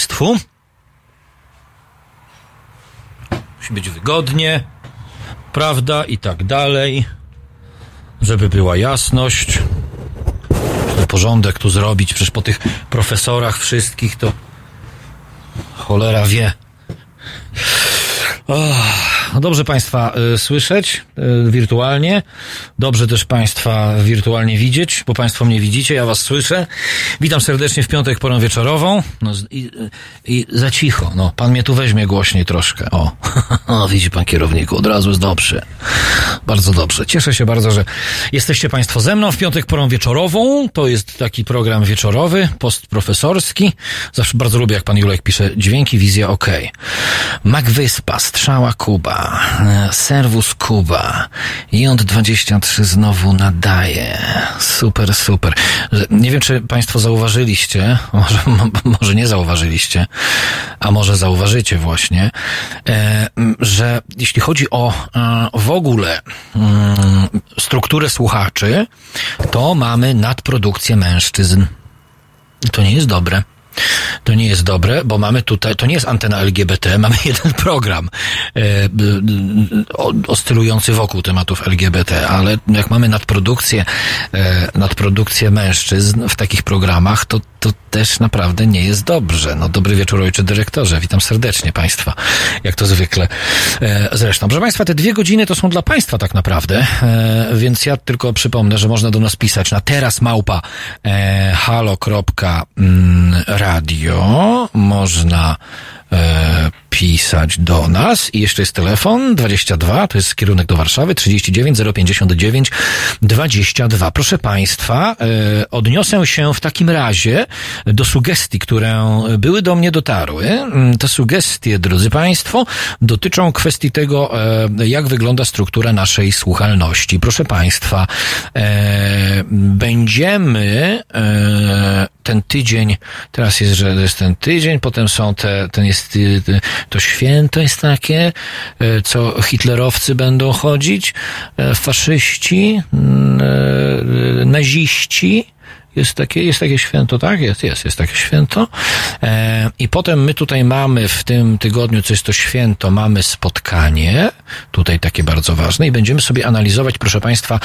Państwu. Musi być wygodnie, prawda i tak dalej, żeby była jasność. Porządek tu zrobić, przecież po tych profesorach wszystkich to cholera wie. Oh dobrze Państwa y, słyszeć y, wirtualnie. Dobrze też Państwa wirtualnie widzieć, bo Państwo mnie widzicie, ja Was słyszę. Witam serdecznie w piątek porą wieczorową. No, i, y, I za cicho. No, Pan mnie tu weźmie głośniej troszkę. O, o widzi Pan kierowniku, od razu jest dobrze. Bardzo dobrze. Cieszę się bardzo, że jesteście Państwo ze mną w piątek porą wieczorową. To jest taki program wieczorowy, postprofesorski. Zawsze bardzo lubię, jak Pan Julek pisze dźwięki, wizja OK. Mac Wyspa, Strzała Kuba, e, Serwus Kuba, J23 znowu nadaje. Super, super. Nie wiem, czy Państwo zauważyliście, może, może nie zauważyliście, a może zauważycie właśnie, e, że jeśli chodzi o e, w ogóle mm, strukturę słuchaczy, to mamy nadprodukcję mężczyzn. To nie jest dobre. To nie jest dobre, bo mamy tutaj, to nie jest antena LGBT, mamy jeden program e, oscylujący wokół tematów LGBT, ale jak mamy nadprodukcję, e, nadprodukcję mężczyzn w takich programach, to, to też naprawdę nie jest dobrze. No dobry wieczór ojcze dyrektorze, witam serdecznie Państwa, jak to zwykle. E, zresztą, proszę Państwa, te dwie godziny to są dla Państwa tak naprawdę, e, więc ja tylko przypomnę, że można do nas pisać na teraz małpa e, halo.radio. Można e, pisać do nas i jeszcze jest telefon 22, to jest kierunek do Warszawy 39 059 22. Proszę Państwa, e, odniosę się w takim razie do sugestii, które były do mnie dotarły. Mm, Te sugestie, drodzy Państwo, dotyczą kwestii tego, e, jak wygląda struktura naszej słuchalności. Proszę Państwa, e, będziemy ten tydzień, teraz jest, że jest ten tydzień, potem są te, ten jest, to święto jest takie, e, co hitlerowcy będą chodzić, e, faszyści, mm, e, naziści, jest takie, jest takie święto, tak? Jest, jest, jest takie święto. I potem my tutaj mamy w tym tygodniu, co jest to święto, mamy spotkanie, tutaj takie bardzo ważne i będziemy sobie analizować, proszę Państwa,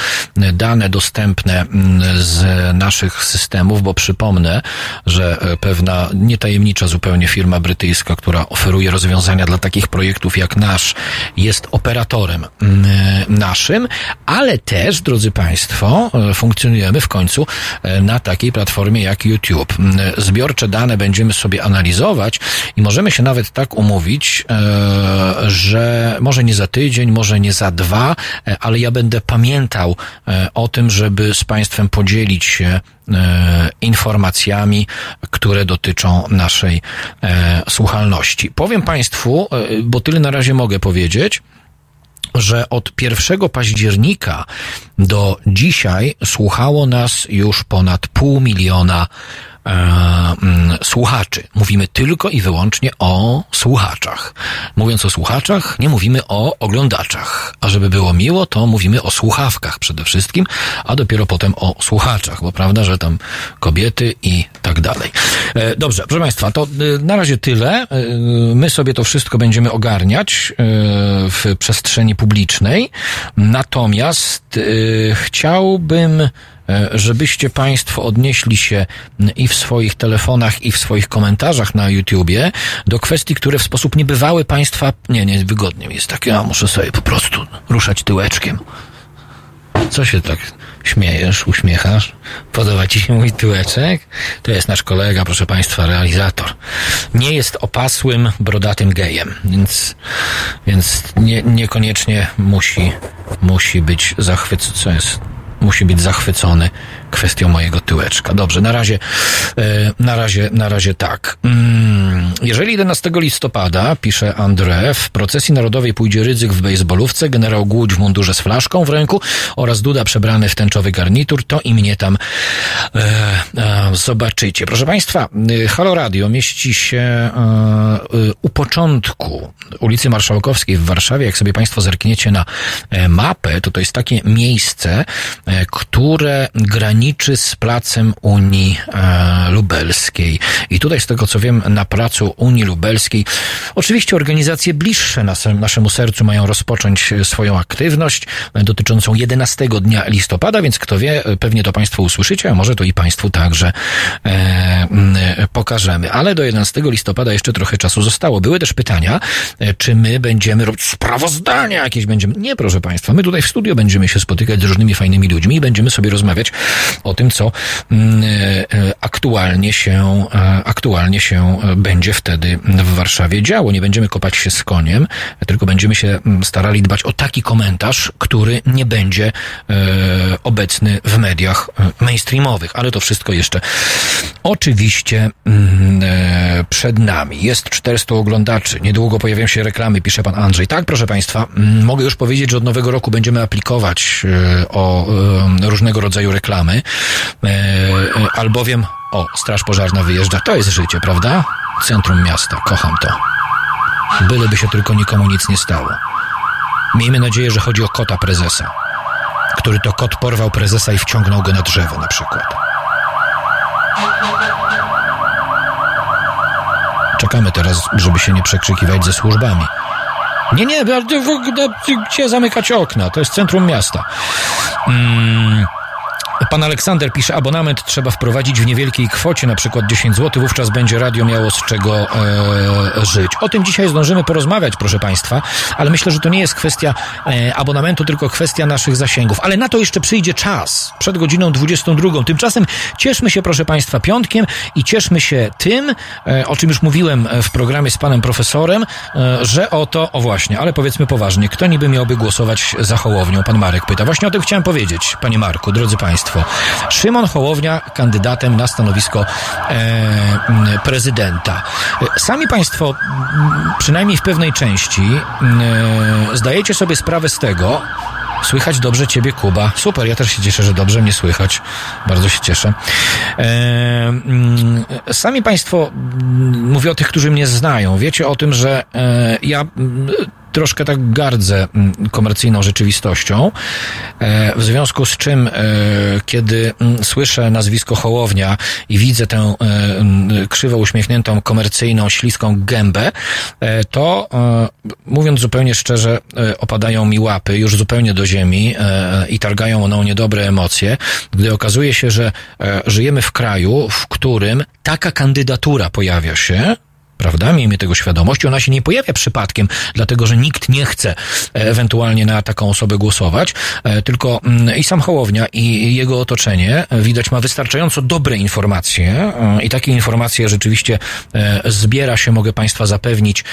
dane dostępne mm, z naszych systemów, bo przypomnę, że e, pewna nietajemnicza zupełnie firma brytyjska, która oferuje rozwiązania dla takich projektów jak nasz, jest operatorem mm, naszym, ale też, drodzy Państwo, e, funkcjonujemy w końcu e, na takiej platformie jak YouTube. Mm, Zbiorcze dane będziemy sobie analizować i możemy się nawet tak umówić, e, że może nie za tydzień, może nie za dwa, e, ale ja będę pamiętał e, o tym, żeby z Państwem podzielić się informacjami, które dotyczą naszej słuchalności. Powiem Państwu, bo tyle na razie mogę powiedzieć, że od 1 października do dzisiaj słuchało nas już ponad pół miliona słuchaczy. Mówimy tylko i wyłącznie o słuchaczach. Mówiąc o słuchaczach, nie mówimy o oglądaczach. A żeby było miło, to mówimy o słuchawkach przede wszystkim, a dopiero potem o słuchaczach, bo prawda, że tam kobiety i tak dalej. E, dobrze, proszę Państwa, to e, na razie tyle. E, my sobie to wszystko będziemy ogarniać e, w przestrzeni publicznej. Natomiast e, chciałbym e, żebyście Państwo odnieśli się i w swoich telefonach, i w swoich komentarzach na YouTubie do kwestii, które w sposób niebywały Państwa, nie, nie, wygodnie jest takie, a muszę sobie po prostu ruszać tyłeczkiem. Co się tak śmiejesz, uśmiechasz? Podoba ci się mój tyłeczek? To jest nasz kolega, proszę Państwa, realizator. Nie jest opasłym, brodatym gejem, więc, więc nie, niekoniecznie musi, musi być zachwycony. Co jest? Musi być zachwycony kwestią mojego tyłeczka. Dobrze, na razie, e, na razie, na razie tak. Mm, Jeżeli 11 listopada, pisze André, w procesji narodowej pójdzie Rydzyk w bejsbolówce, generał Głódź w mundurze z flaszką w ręku oraz Duda przebrany w tęczowy garnitur, to i mnie tam e, e, zobaczycie. Proszę Państwa, y, Halo Radio mieści się e, y, u początku ulicy Marszałkowskiej w Warszawie. Jak sobie Państwo zerkniecie na e, mapę, to to jest takie miejsce, e, które graniczy z placem Unii e, Lubelskiej. I tutaj z tego co wiem, na placu Unii Lubelskiej. Oczywiście organizacje bliższe nas, naszemu sercu mają rozpocząć swoją aktywność dotyczącą 11 dnia listopada, więc kto wie, pewnie to Państwo usłyszycie, a może to i Państwu także e, pokażemy. Ale do 11 listopada jeszcze trochę czasu zostało. Były też pytania, e, czy my będziemy robić sprawozdania jakieś będziemy. Nie, proszę Państwa, my tutaj w studio będziemy się spotykać z różnymi fajnymi ludźmi i będziemy sobie rozmawiać o tym, co mm, e, aktualnie się, e, aktualnie się e, będzie wtedy w Warszawie działo. Nie będziemy kopać się z koniem, tylko będziemy się mm, starali dbać o taki komentarz, który nie będzie obecny w mediach mainstreamowych, ale to wszystko jeszcze oczywiście mm, przed nami. Jest 400 oglądaczy, niedługo pojawią się reklamy, pisze pan Andrzej. Tak, proszę państwa, mogę już powiedzieć, że od nowego roku będziemy aplikować o różnego rodzaju reklamy, e, e, albowiem, o, straż pożarna wyjeżdża, to jest życie, prawda? Centrum miasta, kocham to. Byleby się tylko nikomu nic nie stało. Miejmy nadzieję, że chodzi o kota prezesa, który to kot porwał prezesa i wciągnął go na drzewo na przykład. Czekamy teraz, żeby się nie przekrzykiwać ze służbami. Nie, nie, gdzie zamykać okna? To jest centrum miasta. Mm. Pan Aleksander pisze, abonament trzeba wprowadzić w niewielkiej kwocie, na przykład 10 zł, wówczas będzie radio miało z czego e, żyć. O tym dzisiaj zdążymy porozmawiać, proszę Państwa, ale myślę, że to nie jest kwestia e, abonamentu, tylko kwestia naszych zasięgów. Ale na to jeszcze przyjdzie czas, przed godziną 22. Tymczasem cieszmy się, proszę Państwa, piątkiem i cieszmy się tym, e, o czym już mówiłem w programie z Panem Profesorem, e, że oto, o właśnie, ale powiedzmy poważnie, kto niby miałby głosować za Hołownią? Pan Marek pyta. Właśnie o tym chciałem powiedzieć, Panie Marku, drodzy Państwo. Szymon Hołownia kandydatem na stanowisko e, prezydenta. Sami Państwo, przynajmniej w pewnej części, e, zdajecie sobie sprawę z tego, Słychać dobrze Ciebie, Kuba. Super, ja też się cieszę, że dobrze mnie słychać. Bardzo się cieszę. E, sami Państwo, mówię o tych, którzy mnie znają, wiecie o tym, że e, ja troszkę tak gardzę mm, komercyjną rzeczywistością, e, w związku z czym, e, kiedy mm, słyszę nazwisko Hołownia i widzę tę e, krzywo uśmiechniętą, komercyjną, śliską gębę, to mówiąc zupełnie szczerze, opadają mi łapy już zupełnie do ziemi i targają mną niedobre emocje, gdy okazuje się, że żyjemy w kraju, w którym taka kandydatura pojawia się, Prawda? Miejmy tego świadomość. Ona się nie pojawia przypadkiem, dlatego że nikt nie chce e, ewentualnie na taką osobę głosować, e, tylko mm, i sam Hołownia i jego otoczenie e, widać ma wystarczająco dobre informacje i takie informacje rzeczywiście zbiera się, mogę Państwa zapewnić,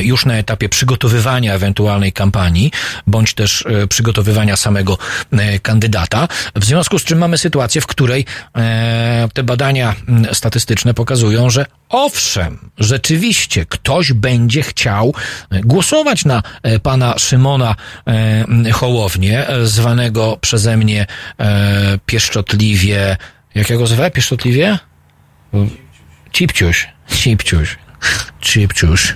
już na etapie przygotowywania ewentualnej kampanii, bądź też przygotowywania samego kandydata. W związku z czym mamy sytuację, w której te badania mm, statystyczne pokazują, że owszem, rzeczywiście ktoś będzie chciał e, głosować na e, pana Szymona e, Hołownię, zwanego przeze mnie pieszczotliwie, jak ja go pieszczotliwie? Cipciuś, cipciuś, cipciuś.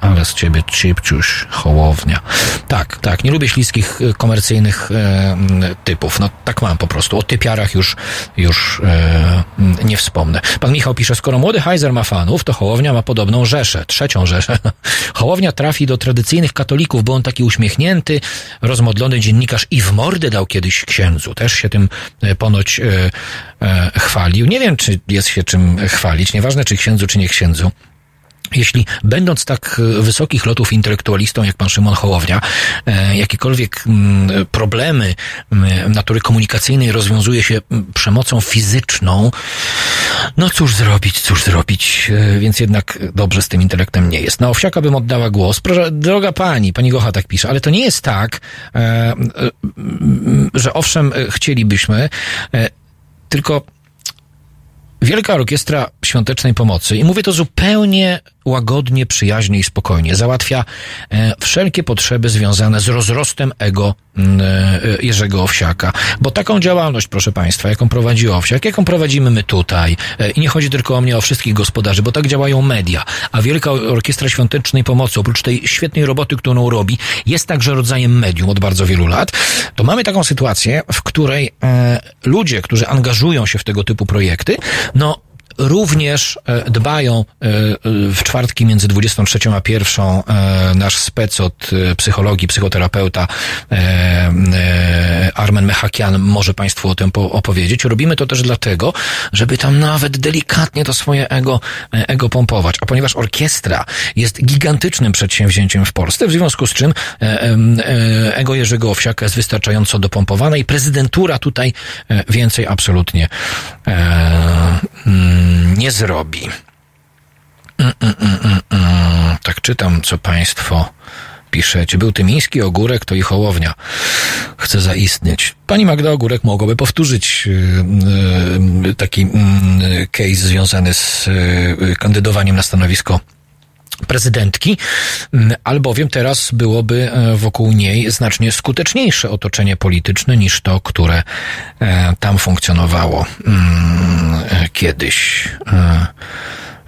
Ale z ciebie cipciuś, hołownia. Tak, tak, nie lubię śliskich e, komercyjnych e, typów. No tak mam po prostu. O typiarach już, już e, nie wspomnę. Pan Michał pisze, skoro młody Heiser ma fanów, to Hołownia ma podobną rzeszę, trzecią rzeszę. Hołownia trafi do tradycyjnych katolików, bo on taki uśmiechnięty, rozmodlony dziennikarz i w mordę dał kiedyś księdzu. Też się tym e, ponoć e, e, chwalił. Nie wiem, czy jest się czym chwalić. Nieważne, czy księdzu, czy nie księdzu. Jeśli będąc tak e, wysokich lotów intelektualistą jak pan Szymon Hołownia, e, jakiekolwiek mm, problemy mm, natury komunikacyjnej rozwiązuje się mm, przemocą fizyczną, no cóż zrobić, cóż zrobić, e, więc jednak dobrze z tym intelektem nie jest. Na Owsiaka bym oddała głos. Proszę, droga pani, pani Gocha tak pisze, ale to nie jest tak, że owszem, chcielibyśmy, tylko Wielka Orkiestra Świątecznej Pomocy, i mówię to zupełnie łagodnie, przyjaźnie i spokojnie, załatwia e, wszelkie potrzeby związane z rozrostem ego Jerzego Owsiaka. Bo taką działalność, proszę Państwa, jaką prowadzi Owsiak, jaką prowadzimy my tutaj, e, i nie chodzi tylko o mnie, o wszystkich gospodarzy, bo tak działają media, a Wielka Orkiestra Świątecznej Pomocy, oprócz tej świetnej roboty, którą robi, jest także rodzajem medium od bardzo wielu lat, to mamy taką sytuację, w której e, ludzie, którzy angażują się w tego typu projekty, no również e, dbają e, w czwartki między 23 a 1 e, nasz spec od e, psychologii, psychoterapeuta e, e, Armen Mechakian może Państwu o tym po- opowiedzieć. Robimy to też dlatego, żeby tam nawet delikatnie to swoje ego, e, ego pompować. A ponieważ orkiestra jest gigantycznym przedsięwzięciem w Polsce, w związku z czym e, e, ego Jerzego Owsiaka jest wystarczająco dopompowane i prezydentura tutaj e, więcej absolutnie e, mm, nie zrobi. Mm, mm, mm. Tak czytam, co Państwo piszecie. Był Tymiński, Ogórek, to i Hołownia chce zaistnieć. Pani Magda Ogórek mogłaby powtórzyć yy, yy, taki case związany z yy, kandydowaniem na stanowisko prezydentki, albowiem teraz byłoby e, wokół niej znacznie skuteczniejsze otoczenie polityczne niż to, które e, tam funkcjonowało mm, e, kiedyś.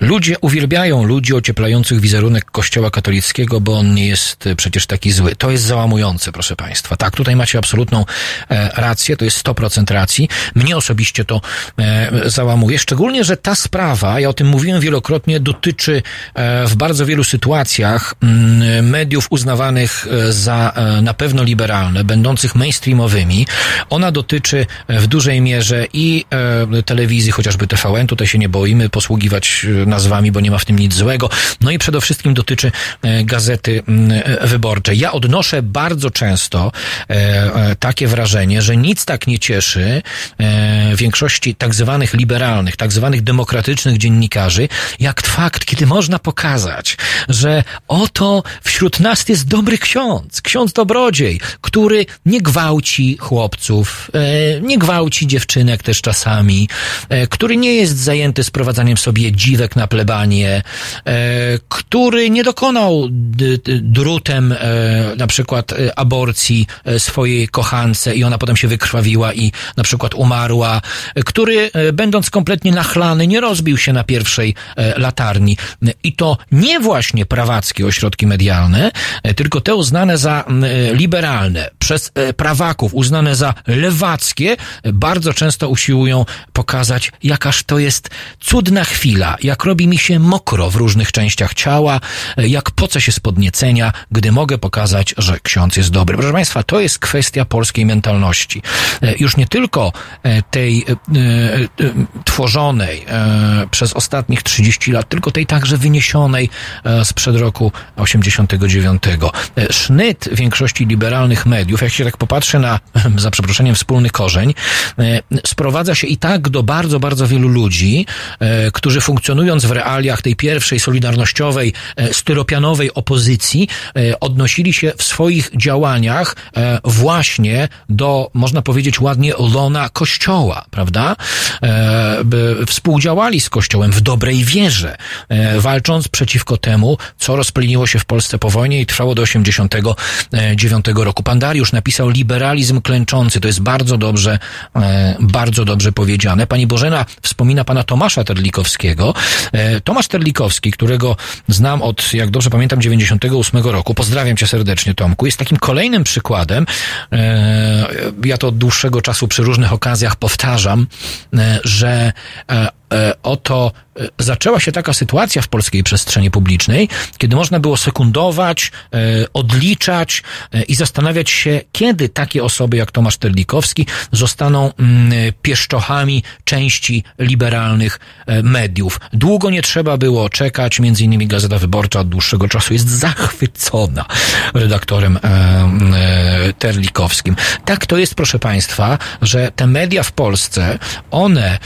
Ludzie uwielbiają ludzi ocieplających wizerunek Kościoła katolickiego, bo on nie jest e, przecież taki zły. To jest załamujące, proszę Państwa. Tak, tutaj macie absolutną e, rację, to jest 100% racji. Mnie osobiście to e, załamuje, szczególnie, że ta sprawa, ja o tym mówiłem wielokrotnie, dotyczy w bardzo wielu sytuacjach mm, mediów uznawanych za na pewno liberalne, będących mainstreamowymi. Ona dotyczy w dużej mierze i telewizji, chociażby TVN, tutaj się nie boimy posługiwać nazwami, bo nie ma w tym nic złego. No i przede wszystkim dotyczy e, gazety e, wyborczej. Ja odnoszę bardzo często e, takie wrażenie, że nic tak nie cieszy większości tak zwanych liberalnych, tak zwanych demokratycznych dziennikarzy, jak fakt, kiedy można pokazać, że oto wśród nas jest dobry ksiądz, ksiądz dobrodziej, który nie gwałci chłopców, nie gwałci dziewczynek też czasami, który nie jest zajęty sprowadzaniem sobie dziwek na plebanie, e, który nie dokonał drutem e, na przykład e, aborcji swojej kochance i ona potem się wykrwawiła i na przykład umarła, który będąc kompletnie nachlany nie rozbił się na pierwszej latarni. I to nie właśnie prawackie ośrodki medialne, tylko te uznane za liberalne, przez prawaków uznane za lewackie, bardzo często usiłują pokazać, jakaż to jest cudna chwila, jak robi mi się mokro w różnych częściach ciała, e, jak poce się z podniecenia, gdy mogę pokazać, że ksiądz jest dobry. Proszę Państwa, to jest kwestia polskiej mentalności. E, Już nie tylko e, tej tworzonej przez ostatnich 30 lat, tylko tej także wyniesionej sprzed roku 89. E, Sznyt większości liberalnych mediów, jak się tak popatrzy na, za przeproszeniem, wspólny korzeń, sprowadza się i tak do bardzo, bardzo wielu ludzi, którzy funkcjonując w realiach tej pierwszej solidarnościowej, e, styropianowej opozycji, e, odnosili się w swoich działaniach e, właśnie do, można powiedzieć ładnie, lona Kościoła, prawda? Współdziałali z Kościołem w dobrej wierze, walcząc przeciwko temu, co rozpleniło się w Polsce po wojnie i trwało do 89 roku. Pan Dariusz napisał liberalizm klęczący. To jest bardzo dobrze, bardzo dobrze powiedziane. Pani Bożena wspomina pana Tomasza Terlikowskiego. E, Tomasz Terlikowski, którego znam od, jak dobrze pamiętam, 98 roku. Pozdrawiam cię serdecznie, Tomku. Jest takim kolejnym przykładem. E, Ja to od dłuższego czasu przy różnych okazjach powtarzam, e, że oto e, zaczęła się taka sytuacja w polskiej przestrzeni publicznej, kiedy można było sekundować, e, odliczać e, i zastanawiać się, kiedy takie osoby jak Tomasz Terlikowski zostaną mm, pieszczochami części liberalnych e, mediów. Długo nie trzeba było czekać, między innymi Gazeta Wyborcza od dłuższego czasu jest zachwycona redaktorem e, e, Terlikowskim. Tak to jest, proszę Państwa, że te media w Polsce, one e,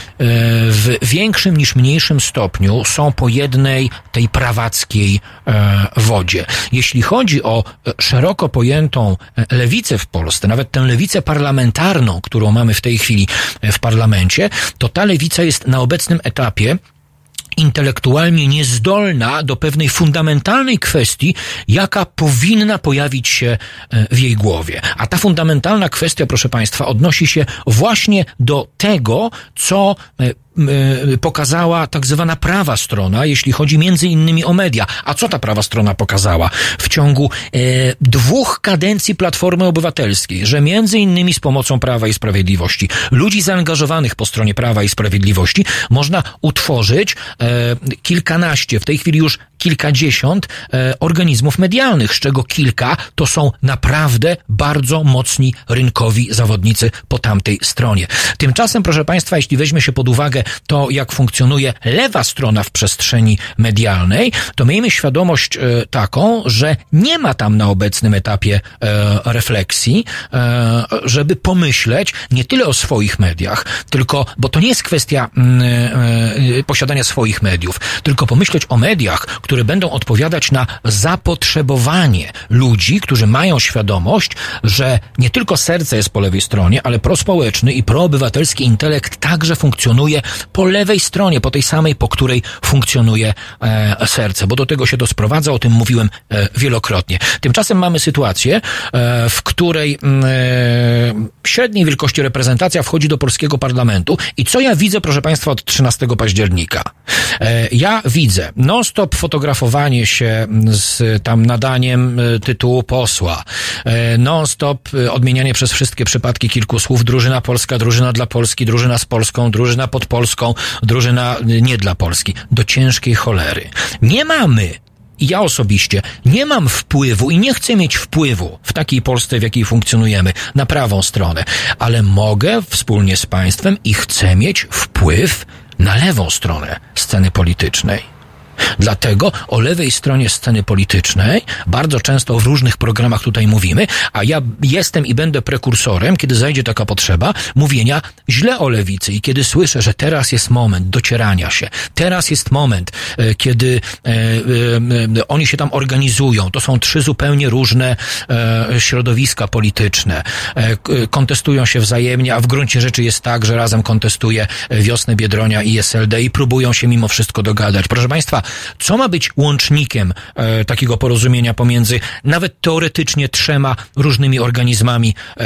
w większym niż mniejszym stopniu są po jednej tej prawackiej e, wodzie. Jeśli chodzi o e, szeroko pojętą e, lewicę w Polsce, nawet tę lewicę parlamentarną, którą mamy w tej chwili w parlamencie, to ta lewica jest na obecnym etapie intelektualnie niezdolna do pewnej fundamentalnej kwestii, jaka powinna pojawić się w jej głowie. A ta fundamentalna kwestia, proszę Państwa, odnosi się właśnie do tego, co pokazała tak zwana prawa strona, jeśli chodzi między innymi o media. A co ta prawa strona pokazała? W ciągu y, dwóch kadencji Platformy Obywatelskiej, że między innymi z pomocą Prawa i Sprawiedliwości, ludzi zaangażowanych po stronie Prawa i Sprawiedliwości, można utworzyć y, kilkanaście, w tej chwili już kilkadziesiąt e, organizmów medialnych, z czego kilka to są naprawdę bardzo mocni rynkowi zawodnicy po tamtej stronie. Tymczasem, proszę Państwa, jeśli weźmie się pod uwagę to, jak funkcjonuje lewa strona w przestrzeni medialnej, to miejmy świadomość e, taką, że nie ma tam na obecnym etapie e, refleksji, e, żeby pomyśleć nie tyle o swoich mediach, tylko, bo to nie jest kwestia mm, posiadania swoich mediów, tylko pomyśleć o mediach, które będą odpowiadać na zapotrzebowanie ludzi, którzy mają świadomość, że nie tylko serce jest po lewej stronie, ale prospołeczny i proobywatelski intelekt także funkcjonuje po lewej stronie, po tej samej, po której funkcjonuje e, serce, bo do tego się to sprowadza, o tym mówiłem e, wielokrotnie. Tymczasem mamy sytuację, e, w której e, średniej wielkości reprezentacja wchodzi do polskiego parlamentu i co ja widzę, proszę Państwa, od 13 października? E, ja widzę non-stop fotografowanie się z tam nadaniem e, tytułu posła, non-stop odmienianie przez wszystkie przypadki kilku słów, drużyna polska, drużyna dla Polski, drużyna z Polską, drużyna pod Polską, drużyna e, nie dla Polski. Do ciężkiej cholery. Nie mamy ja osobiście nie mam wpływu i nie chcę mieć wpływu w takiej Polsce, w jakiej funkcjonujemy, na prawą stronę, ale mogę wspólnie z państwem i chcę mieć wpływ na lewą stronę sceny politycznej. Dlatego o lewej stronie sceny politycznej bardzo często w różnych programach tutaj mówimy, a ja jestem i będę prekursorem, kiedy zajdzie taka potrzeba, mówienia źle o lewicy i kiedy słyszę, że teraz jest moment docierania się, teraz jest moment, e, kiedy e, e, oni się tam organizują. To są trzy zupełnie różne środowiska polityczne. Kontestują się wzajemnie, a w gruncie rzeczy jest tak, że razem kontestuje Wiosnę Biedronia i SLD i próbują się mimo wszystko dogadać. Proszę Państwa, co ma być łącznikiem e, takiego porozumienia pomiędzy nawet teoretycznie trzema różnymi organizmami e,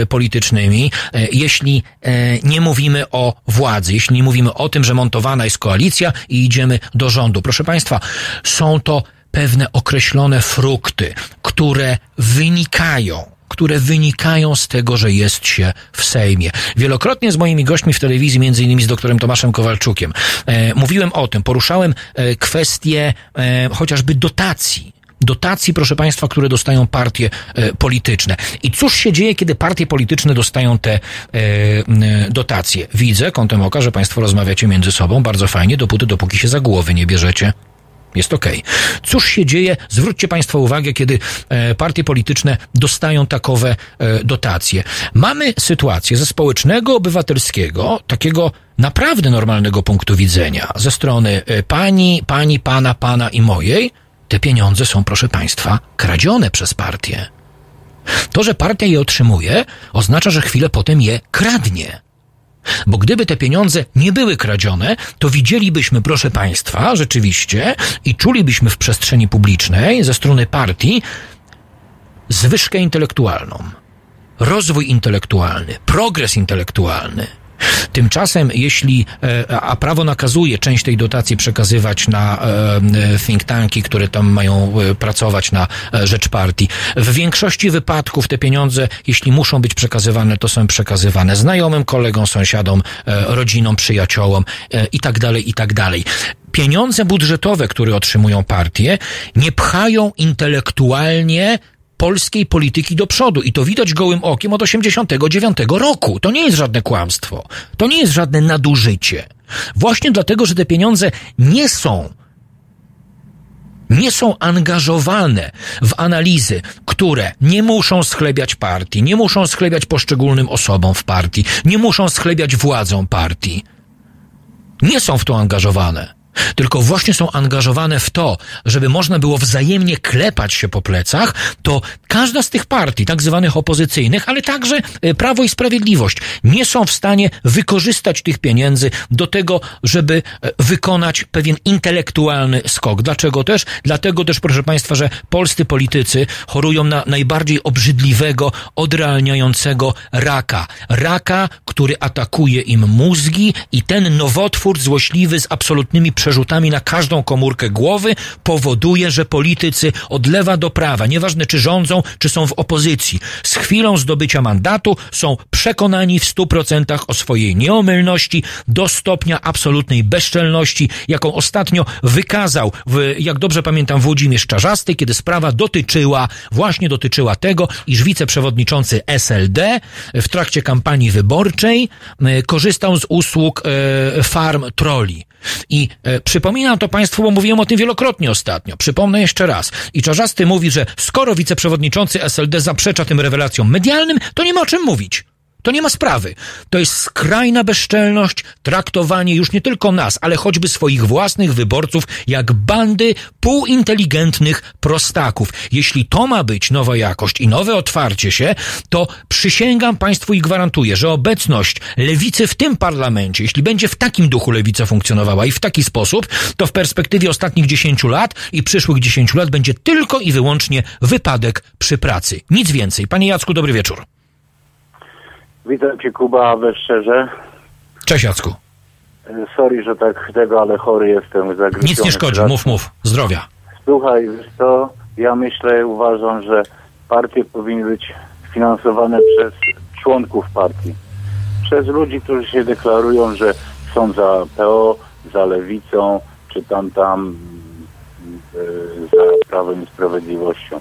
e, politycznymi, e, jeśli e, nie mówimy o władzy, jeśli nie mówimy o tym, że montowana jest koalicja i idziemy do rządu. Proszę Państwa, są to pewne określone frukty, które wynikają które wynikają z tego, że jest się w Sejmie. Wielokrotnie z moimi gośćmi w telewizji, między innymi z doktorem Tomaszem Kowalczukiem, e, mówiłem o tym, poruszałem e, kwestię e, chociażby dotacji dotacji, proszę Państwa, które dostają partie e, polityczne. I cóż się dzieje, kiedy partie polityczne dostają te e, dotacje? Widzę kątem oka, że Państwo rozmawiacie między sobą bardzo fajnie, dopóty, dopóki się za głowy nie bierzecie. Jest okej. Cóż się dzieje? Zwróćcie Państwo uwagę, kiedy e, partie polityczne dostają takowe e, dotacje. Mamy sytuację ze społecznego, obywatelskiego, takiego naprawdę normalnego punktu widzenia, ze strony e, pani, pani, pana, pana i mojej, te pieniądze są, proszę Państwa, kradzione przez partię. To, że partia je otrzymuje, oznacza, że chwilę potem je kradnie. Bo gdyby te pieniądze nie były kradzione, to widzielibyśmy, proszę Państwa, rzeczywiście i czulibyśmy w przestrzeni publicznej ze strony partii zwyżkę intelektualną, rozwój intelektualny, progres intelektualny. Tymczasem, jeśli, e, a prawo nakazuje część tej dotacji przekazywać na e, think tanki, które tam mają e, pracować na e, rzecz partii, w większości wypadków te pieniądze, jeśli muszą być przekazywane, to są przekazywane znajomym, kolegom, sąsiadom, e, rodzinom, przyjaciołom e, i tak dalej, i tak dalej. Pieniądze budżetowe, które otrzymują partie, nie pchają intelektualnie polskiej polityki do przodu. I to widać gołym okiem od 89 roku. To nie jest żadne kłamstwo. To nie jest żadne nadużycie. Właśnie dlatego, że te pieniądze nie są nie są angażowane w analizy, które nie muszą schlebiać partii, nie muszą schlebiać poszczególnym osobom w partii, nie muszą schlebiać władzą partii. Nie są w to angażowane. Tylko właśnie są angażowane w to, żeby można było wzajemnie klepać się po plecach, to każda z tych partii, tak zwanych opozycyjnych, ale także e, Prawo i Sprawiedliwość, nie są w stanie wykorzystać tych pieniędzy do tego, żeby e, wykonać pewien intelektualny skok. Dlaczego też? Dlatego też, proszę Państwa, że polscy politycy chorują na najbardziej obrzydliwego, odrealniającego raka. Raka, który atakuje im mózgi i ten nowotwór złośliwy z absolutnymi przerzutami na każdą komórkę głowy powoduje, że politycy od lewa do prawa, nieważne czy rządzą, czy są w opozycji, z chwilą zdobycia mandatu są przekonani w stu procentach o swojej nieomylności do stopnia absolutnej bezczelności, jaką ostatnio wykazał, w, jak dobrze pamiętam, Włodzimierz Czarzasty, kiedy sprawa dotyczyła, właśnie dotyczyła tego, iż wiceprzewodniczący SLD w trakcie kampanii wyborczej e, korzystał z usług e, farm troli. I e, przypominam to Państwu, bo mówiłem o tym wielokrotnie ostatnio. Przypomnę jeszcze raz. I Czarzasty mówi, że skoro wiceprzewodniczący SLD zaprzecza tym rewelacjom medialnym, to nie ma o czym mówić. To nie ma sprawy. To jest skrajna bezczelność, traktowanie już nie tylko nas, ale choćby swoich własnych wyborców jak bandy półinteligentnych prostaków. Jeśli to ma być nowa jakość i nowe otwarcie się, to przysięgam Państwu i gwarantuję, że obecność lewicy w tym parlamencie, jeśli będzie w takim duchu lewica funkcjonowała i w taki sposób, to w perspektywie ostatnich 10 lat i przyszłych 10 lat będzie tylko i wyłącznie wypadek przy pracy. Nic więcej. Panie Jacku, dobry wieczór. Witam Cię Kuba, we szczerze. Cześć Jacku. E, Sorry, że tak tego, ale chory jestem. Zagryziony Nic nie szkodzi, mów, mów. Zdrowia. Słuchaj, wiesz co, ja myślę, uważam, że partie powinny być finansowane przez członków partii. Przez ludzi, którzy się deklarują, że są za PO, za Lewicą, czy tam, tam e, za Prawem i Sprawiedliwością.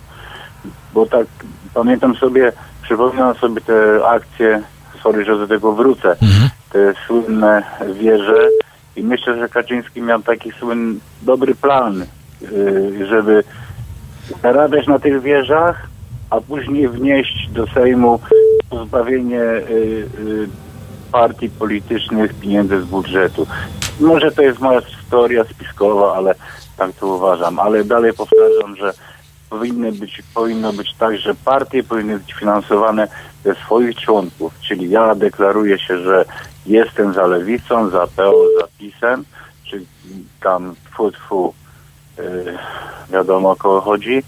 Bo tak, pamiętam sobie, przypominam sobie te akcje, sorry, że do tego wrócę, Mhm. te słynne wieże i myślę, że Kaczyński miał taki słynny, dobry plan, yy, żeby zarabiać na tych wieżach, a później wnieść do Sejmu pozbawienie yy, yy, partii politycznych pieniędzy z budżetu. Może to jest moja historia spiskowa, ale tak to uważam. Ale dalej powtarzam, że powinny być, powinno być tak, że partie powinny być finansowane ze swoich członków. Czyli ja deklaruję się, że jestem za lewicą, za PO, za PiSem, czy tam tfu, tfu, yy, wiadomo o kogo chodzi,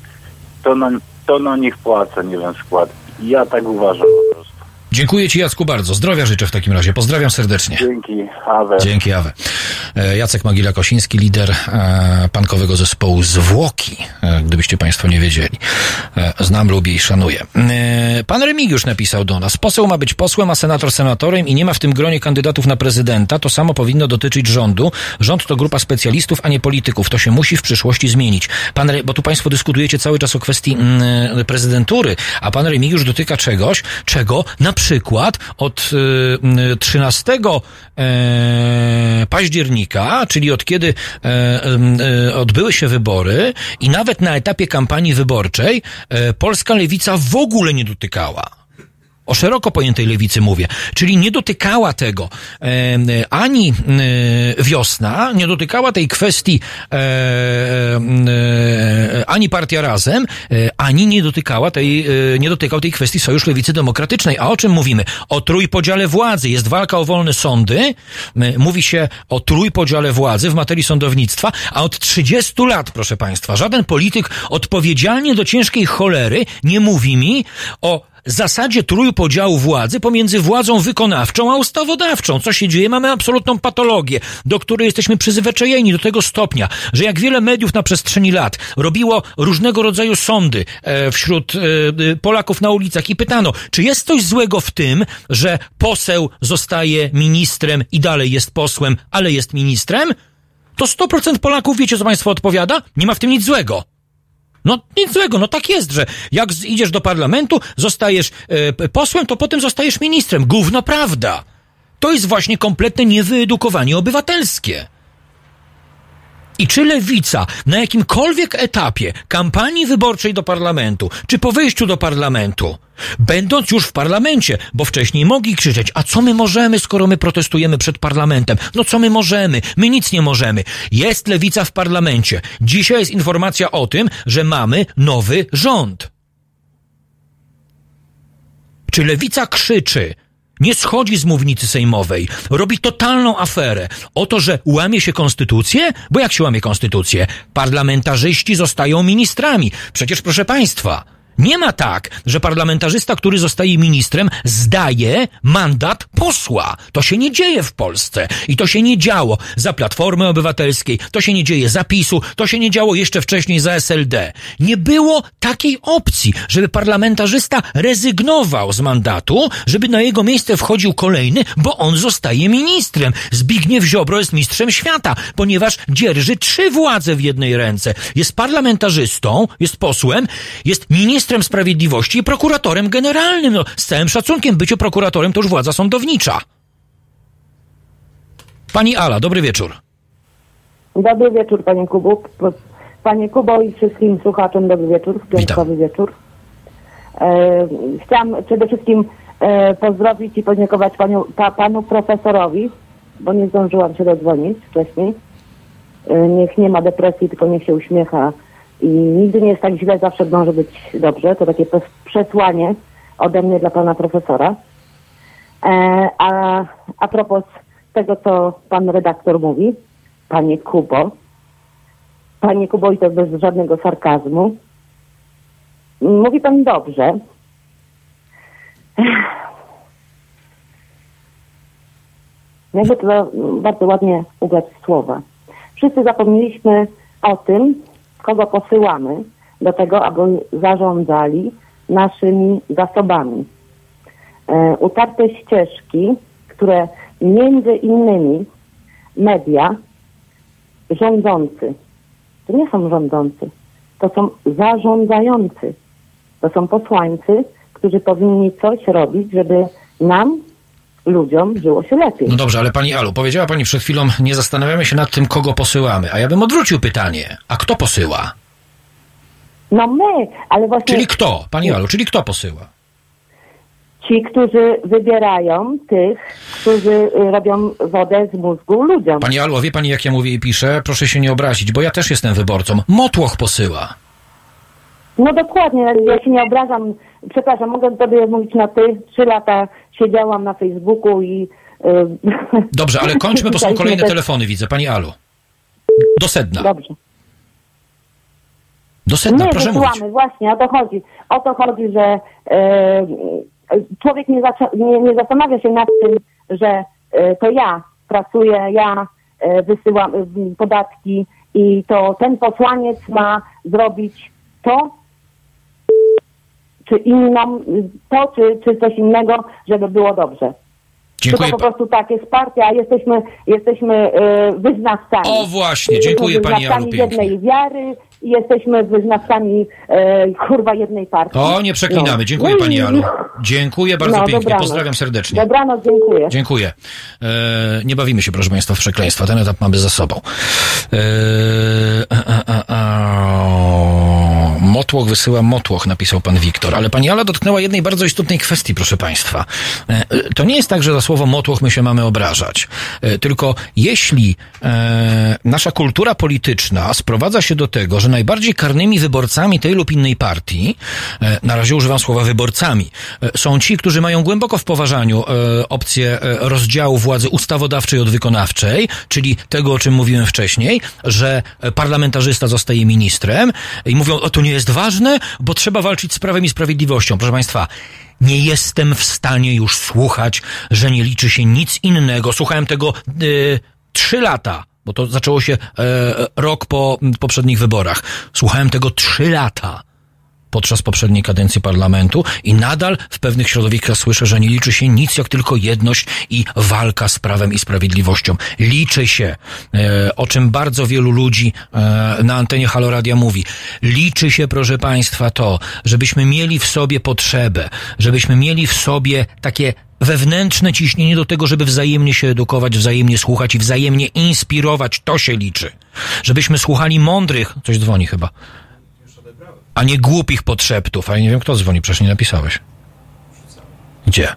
to na, to na nich płacę, nie wiem, składki. Ja tak uważam. Dziękuję Ci Jacku bardzo. Zdrowia życzę w takim razie. Pozdrawiam serdecznie. Dzięki, Awe. Dzięki, Awe. E, Jacek Magila-Kosiński, lider e, pankowego zespołu Zwłoki, e, gdybyście Państwo nie wiedzieli. Znam, lubię i szanuję. Pan Remigiusz napisał do nas. Poseł ma być posłem, a senator senatorem i nie ma w tym gronie kandydatów na prezydenta. To samo powinno dotyczyć rządu. Rząd to grupa specjalistów, a nie polityków. To się musi w przyszłości zmienić. Pan, Re- bo tu Państwo dyskutujecie cały czas o kwestii mm, prezydentury, a Pan Remigiusz dotyka czegoś, czego na przykład od y, y, 13 e, października, czyli od kiedy e, e, odbyły się wybory i nawet na etapie kampanii wyborczej e, polska lewica w ogóle nie dotykała. O szeroko pojętej lewicy mówię. Czyli nie dotykała tego e, ani e, wiosna, nie dotykała tej kwestii e, e, ani partia razem, e, ani nie dotykała tej, e, nie dotykał tej kwestii Sojusz Lewicy Demokratycznej. A o czym mówimy? O trójpodziale władzy. Jest walka o wolne sądy. Mówi się o trójpodziale władzy w materii sądownictwa, a od 30 lat, proszę Państwa, żaden polityk odpowiedzialnie do ciężkiej cholery nie mówi mi o zasadzie trójpodziału władzy pomiędzy władzą wykonawczą a ustawodawczą. Co się dzieje? Mamy absolutną patologię, do której jesteśmy przyzwyczajeni do tego stopnia, że jak wiele mediów na przestrzeni lat robiło różnego rodzaju sądy e, wśród e, e, Polaków na ulicach i pytano, czy jest coś złego w tym, że poseł zostaje ministrem i dalej jest posłem, ale jest ministrem? To 100% Polaków, wiecie co państwo odpowiada? Nie ma w tym nic złego. No nic złego, no tak jest, że jak idziesz do parlamentu, zostajesz e, posłem, to potem zostajesz ministrem. Gówno prawda. To jest właśnie kompletne niewyedukowanie obywatelskie. I czy lewica na jakimkolwiek etapie kampanii wyborczej do parlamentu, czy po wyjściu do parlamentu, będąc już w parlamencie, bo wcześniej mogli krzyczeć, a co my możemy, skoro my protestujemy przed parlamentem? No co my możemy? My nic nie możemy. Jest lewica w parlamencie. Dzisiaj jest informacja o tym, że mamy nowy rząd. Czy lewica krzyczy, nie schodzi z mównicy sejmowej, robi totalną aferę o to, że łamie się konstytucję? Bo jak się łamie konstytucję? Parlamentarzyści zostają ministrami. Przecież, proszę państwa, nie ma tak, że parlamentarzysta, który zostaje ministrem, zdaje mandat posła. To się nie dzieje w Polsce. I to się nie działo za Platformy Obywatelskiej, to się nie dzieje za PiSu, to się nie działo jeszcze wcześniej za SLD. Nie było takiej opcji, żeby parlamentarzysta rezygnował z mandatu, żeby na jego miejsce wchodził kolejny, bo on zostaje ministrem. Zbigniew Ziobro jest mistrzem świata, ponieważ dzierży trzy władze w jednej ręce. Jest parlamentarzystą, jest posłem, jest ministrem ministrem sprawiedliwości i prokuratorem generalnym. No, z całym szacunkiem, bycie prokuratorem to już władza sądownicza. Pani Ala, dobry wieczór. Dobry wieczór, panie Kubu. Panie Kubo i wszystkim słuchaczom dobry wieczór, piątkowy wieczór. E, chciałam przede wszystkim e, pozdrowić i podziękować panu, pa, panu profesorowi, bo nie zdążyłam się dodzwonić wcześniej. E, niech nie ma depresji, tylko niech się uśmiecha i nigdy nie jest tak źle, zawsze może być dobrze. To takie przesłanie ode mnie dla pana profesora. E, a, a propos tego, co pan redaktor mówi, panie Kubo, panie Kubo i to bez żadnego sarkazmu, mówi pan dobrze. Jakby to bardzo ładnie ubrać słowa. Wszyscy zapomnieliśmy o tym, kogo posyłamy do tego, aby zarządzali naszymi zasobami. E, utarte ścieżki, które między innymi media, rządzący, to nie są rządzący, to są zarządzający. To są posłańcy, którzy powinni coś robić, żeby nam ludziom żyło się lepiej. No dobrze, ale pani Alu, powiedziała pani przed chwilą, nie zastanawiamy się nad tym, kogo posyłamy. A ja bym odwrócił pytanie. A kto posyła? No my, ale właśnie... Czyli kto? Pani Alu, czyli kto posyła? Ci, którzy wybierają tych, którzy y, robią wodę z mózgu ludziom. Pani Alu, wie pani, jak ja mówię i piszę? Proszę się nie obrazić, bo ja też jestem wyborcą. Motłoch posyła. No dokładnie, ja się nie obrażam. Przepraszam, mogę tobie mówić na ty. Trzy lata siedziałam na Facebooku i... Yy... Dobrze, ale kończmy, bo są kolejne telefony, widzę. Pani Alu. Do sedna. Dobrze. Do sedna, My proszę wysyłamy, mówić. właśnie, o to chodzi. O to chodzi, że e, człowiek nie, nie, nie, zastanawia się nad tym, że e, to ja pracuję, ja e, wysyłam podatki i to ten posłaniec ma zrobić to, czy inną, to, czy, czy coś innego, żeby było dobrze. Dziękuję. Tylko po prostu tak jest partia, jesteśmy, jesteśmy e, wyznawcami. O właśnie, dziękuję jesteśmy pani pięknie. jednej wiary i jesteśmy wyznawcami e, kurwa jednej partii. O, nie przeklinamy. No. Dziękuję pani Alu. Dziękuję bardzo No, pięknie. dobranoc. Pozdrawiam serdecznie. Dobranoc, dziękuję. Dziękuję. E, nie bawimy się, proszę Państwa, w przekleństwa. Ten etap mamy za sobą. E, a, a, a, Motłoch wysyła motłoch, napisał pan Wiktor. Ale pani Ala dotknęła jednej bardzo istotnej kwestii, proszę Państwa. E, to nie jest tak, że za słowo motłoch my się mamy obrażać. E, tylko jeśli e, nasza kultura polityczna sprowadza się do tego, że najbardziej karnymi wyborcami tej lub innej partii, e, na razie używam słowa wyborcami, e, są ci, którzy mają głęboko w poważaniu e, opcję e, rozdziału władzy ustawodawczej od wykonawczej, czyli tego, o czym mówiłem wcześniej, że e, parlamentarzysta zostaje ministrem i mówią, o to nie jest ważne, bo trzeba walczyć z prawem i sprawiedliwością. Proszę Państwa, nie jestem w stanie już słuchać, że nie liczy się nic innego. Słuchałem tego e, trzy lata, bo to zaczęło się e, rok po poprzednich wyborach. Słuchałem tego trzy lata. Podczas poprzedniej kadencji parlamentu i nadal w pewnych środowiskach słyszę, że nie liczy się nic jak tylko jedność i walka z prawem i sprawiedliwością. Liczy się, e, o czym bardzo wielu ludzi e, na antenie Haloradia mówi. Liczy się, proszę Państwa, to, żebyśmy mieli w sobie potrzebę, żebyśmy mieli w sobie takie wewnętrzne ciśnienie do tego, żeby wzajemnie się edukować, wzajemnie słuchać i wzajemnie inspirować. To się liczy. Żebyśmy słuchali mądrych, coś dzwoni chyba, a nie głupich podszeptów. A ja nie wiem, kto dzwoni, przecież nie napisałeś. Gdzie?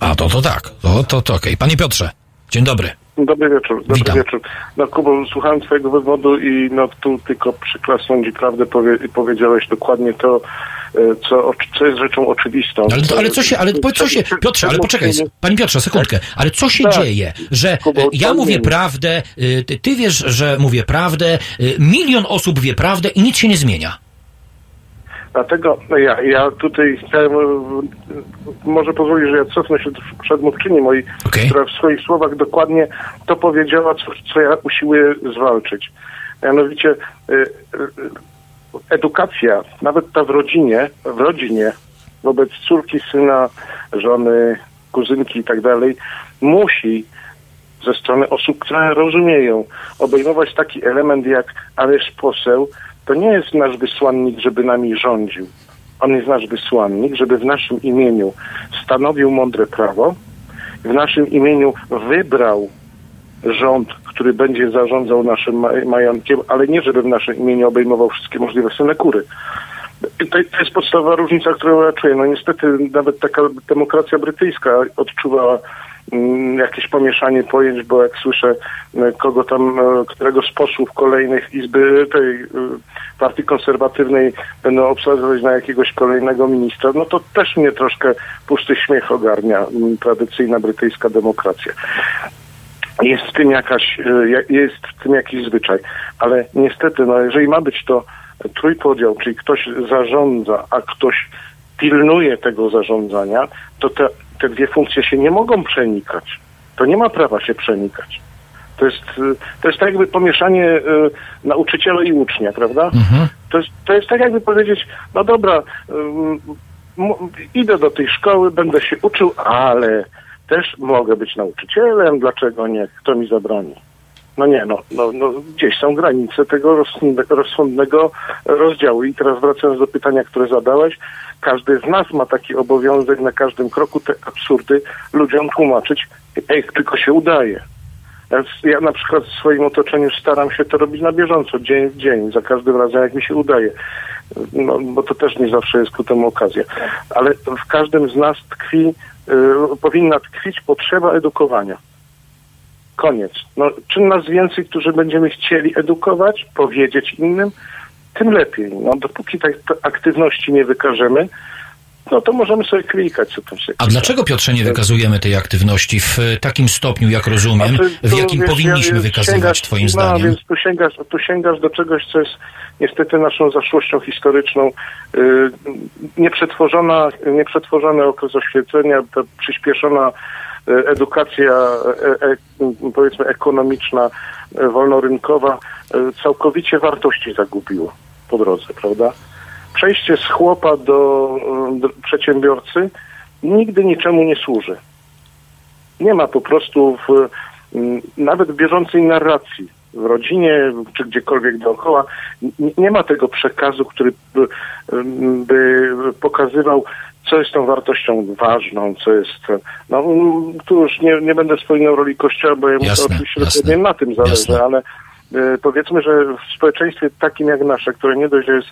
A, to to tak. To, to, to okej. Panie Piotrze, dzień dobry. Dobry wieczór, dobry Witam. wieczór. No Kubo, słuchałem twojego wywodu i no tu tylko przyklasnąć i prawdę powie, powiedziałeś dokładnie to, e, co, co jest rzeczą oczywistą. Ale, ale co się, ale co się, Piotrze, ale poczekaj, panie Piotrze, sekundkę, ale co się Tak. dzieje, że Kubo, e, ja to mówię prawdę, y, ty, ty wiesz, że mówię prawdę, milion osób wie prawdę i nic się nie zmienia. Dlatego ja, ja tutaj chciałem, e, może pozwolisz, że ja cofnę się do przedmówczyni mojej, Okej. która w swoich słowach dokładnie to powiedziała, co, co ja usiłuję zwalczyć. Mianowicie e, e, edukacja, nawet ta w rodzinie, w rodzinie, wobec córki, syna, żony, kuzynki i tak dalej, musi ze strony osób, które rozumieją, obejmować taki element jak ależ poseł, to nie jest nasz wysłannik, żeby nami rządził. On jest nasz wysłannik, żeby w naszym imieniu stanowił mądre prawo, w naszym imieniu wybrał rząd, który będzie zarządzał naszym ma- majątkiem, ale nie żeby w naszym imieniu obejmował wszystkie możliwe synekury. To, to jest podstawowa różnica, którą ja czuję. No niestety nawet taka demokracja brytyjska odczuwała jakieś pomieszanie pojęć, bo jak słyszę e, kogo tam, e, którego z posłów kolejnych Izby tej e, partii konserwatywnej będą obsadzać na jakiegoś kolejnego ministra, no to też mnie troszkę pusty śmiech ogarnia mm, tradycyjna brytyjska demokracja. Jest w tym jakaś, ja- jest w tym jakiś zwyczaj, ale niestety, no jeżeli ma być to trójpodział, czyli ktoś zarządza, a ktoś pilnuje tego zarządzania, to te, te dwie funkcje się nie mogą przenikać. To nie ma prawa się przenikać. To jest, e, to jest tak jakby pomieszanie e, nauczyciela i ucznia, prawda? To, jest, to jest tak jakby powiedzieć, no dobra, ym, m- idę do tej szkoły, będę się uczył, ale też mogę być nauczycielem, dlaczego nie? Kto mi zabroni? No nie, no, no, no gdzieś są granice tego rozsądne- rozsądnego rozdziału. I teraz wracając do pytania, które zadałeś, każdy z nas ma taki obowiązek na każdym kroku te absurdy ludziom tłumaczyć, jak tylko się udaje. Ja na przykład w swoim otoczeniu staram się to robić na bieżąco, dzień w dzień, za każdym razem jak mi się udaje. No, bo to też nie zawsze jest ku temu okazja. Ale w każdym z nas tkwi, y, powinna tkwić potrzeba edukowania. Koniec. No, czym nas więcej, którzy będziemy chcieli edukować, powiedzieć innym, tym lepiej. No, dopóki tak te aktywności nie wykażemy, no to możemy sobie klikać, co tam się A dlaczego, Piotrze, nie wykazujemy tej aktywności w e, takim stopniu, jak rozumiem, Znaczy, w jakim wiesz, powinniśmy ja- wykazywać, sięgasz- twoim no, zdaniem? więc tu sięgasz, tu sięgasz do czegoś, co jest niestety naszą zaszłością historyczną. Yy, nieprzetworzona, nieprzetworzony okres oświecenia, ta przyspieszona edukacja, e, e, powiedzmy ekonomiczna, e, wolnorynkowa, e, całkowicie wartości zagubiło po drodze, prawda? Przejście z chłopa do, e, do przedsiębiorcy nigdy niczemu nie służy. Nie ma po prostu w, nawet w bieżącej narracji w rodzinie czy gdziekolwiek dookoła nie ma tego przekazu, który by, by pokazywał, co jest tą wartością ważną, co jest. No, mm, tu już nie, nie będę wspominał roli Kościoła, bo ja Jasne, oczywiście dokładnie na tym zależy, Jasne. ale e, powiedzmy, że w społeczeństwie takim jak nasze, które nie dość, że jest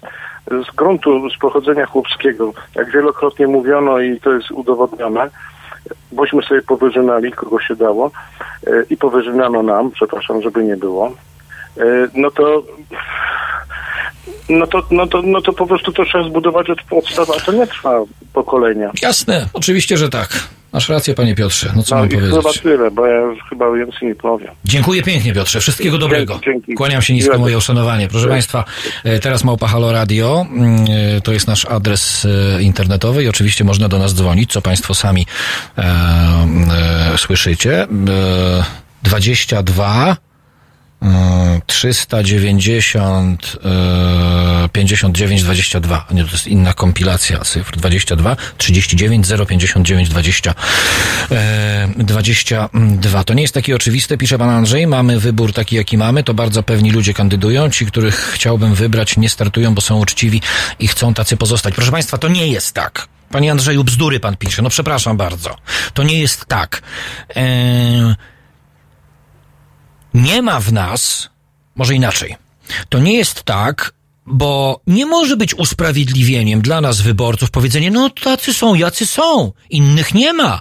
z gruntu, z pochodzenia chłopskiego, jak wielokrotnie mówiono i to jest udowodnione, bośmy sobie powyżynali, kogo się dało e, i powyżynano nam, przepraszam, żeby nie było, e, no to no to, no to, no to po prostu to trzeba zbudować od podstaw, a to nie trwa pokolenia. Jasne, oczywiście, że tak. Masz rację, panie Piotrze. No co No mam i chyba powiedzieć? tyle, bo ja już chyba więcej nie powiem. Dziękuję pięknie, Piotrze. Wszystkiego dobrego. dzięki. Kłaniam się nisko, moje uszanowanie. Proszę Państwa, e, teraz Małpa Halo Radio. Mm, e, To jest nasz adres e, internetowy i oczywiście można do nas dzwonić, co Państwo sami e, e, słyszycie. E, 22 e, Mm, 390 e, 59 22. Nie, to jest inna kompilacja cyfr. 22 39 059 20 e, 22. To nie jest takie oczywiste, pisze pan Andrzej. Mamy wybór taki, jaki mamy. To bardzo pewni ludzie kandydują. Ci, których chciałbym wybrać, nie startują, bo są uczciwi i chcą tacy pozostać. Proszę państwa, to nie jest tak. Panie Andrzeju, bzdury pan pisze. No przepraszam bardzo. To nie jest tak. E, nie ma w nas, może inaczej, to nie jest tak, bo nie może być usprawiedliwieniem dla nas wyborców powiedzenie, no tacy są, jacy są, innych nie ma.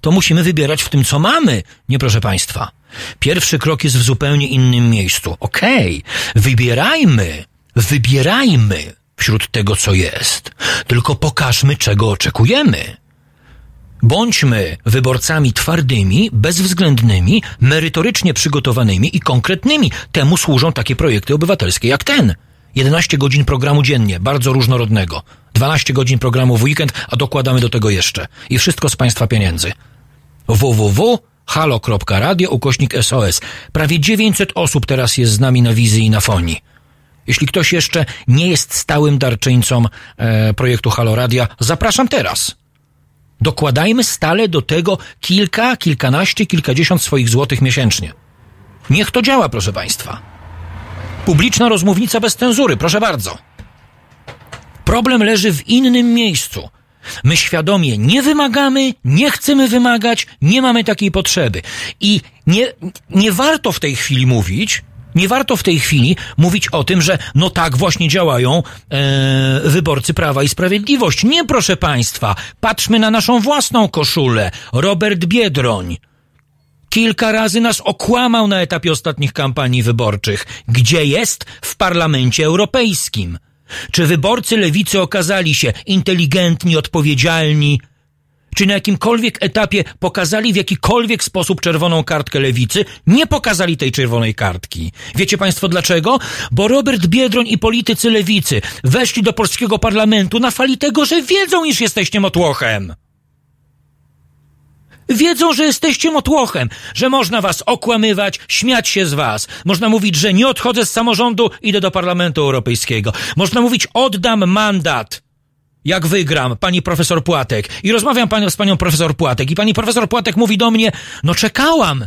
To musimy wybierać w tym, co mamy, nie proszę państwa. Pierwszy krok jest w zupełnie innym miejscu. Okej, wybierajmy, wybierajmy wśród tego, co jest. Tylko pokażmy, czego oczekujemy. Bądźmy wyborcami twardymi, bezwzględnymi, merytorycznie przygotowanymi i konkretnymi. Temu służą takie projekty obywatelskie jak ten. 11 godzin programu dziennie, bardzo różnorodnego. 12 godzin programu w weekend, a dokładamy do tego jeszcze. I wszystko z Państwa pieniędzy. www.halo.radio ukośnik SOS. Prawie 900 osób teraz jest z nami na wizji i na fonii. Jeśli ktoś jeszcze nie jest stałym darczyńcą e, projektu Halo Radia, zapraszam teraz. Dokładajmy stale do tego kilka, kilkanaście, kilkadziesiąt swoich złotych miesięcznie. Niech to działa, proszę Państwa. Publiczna rozmównica bez cenzury, proszę bardzo. Problem leży w innym miejscu. My świadomie nie wymagamy, nie chcemy wymagać, nie mamy takiej potrzeby. I nie, nie warto w tej chwili mówić, nie warto w tej chwili mówić o tym, że no tak właśnie działają e, wyborcy Prawa i Sprawiedliwość. Nie, proszę Państwa, patrzmy na naszą własną koszulę. Robert Biedroń kilka razy nas okłamał na etapie ostatnich kampanii wyborczych. Gdzie jest? W Parlamencie Europejskim. Czy wyborcy lewicy okazali się inteligentni, odpowiedzialni? Czy na jakimkolwiek etapie pokazali w jakikolwiek sposób czerwoną kartkę lewicy? Nie pokazali tej czerwonej kartki. Wiecie Państwo dlaczego? Bo Robert Biedroń i politycy lewicy weszli do polskiego parlamentu na fali tego, że wiedzą, iż jesteście motłochem. Wiedzą, że jesteście motłochem, że można was okłamywać, śmiać się z was. Można mówić, że nie odchodzę z samorządu, idę do Parlamentu Europejskiego. Można mówić, oddam mandat, jak wygram, pani profesor Płatek. I rozmawiam pan, z panią profesor Płatek. I pani profesor Płatek mówi do mnie, no czekałam.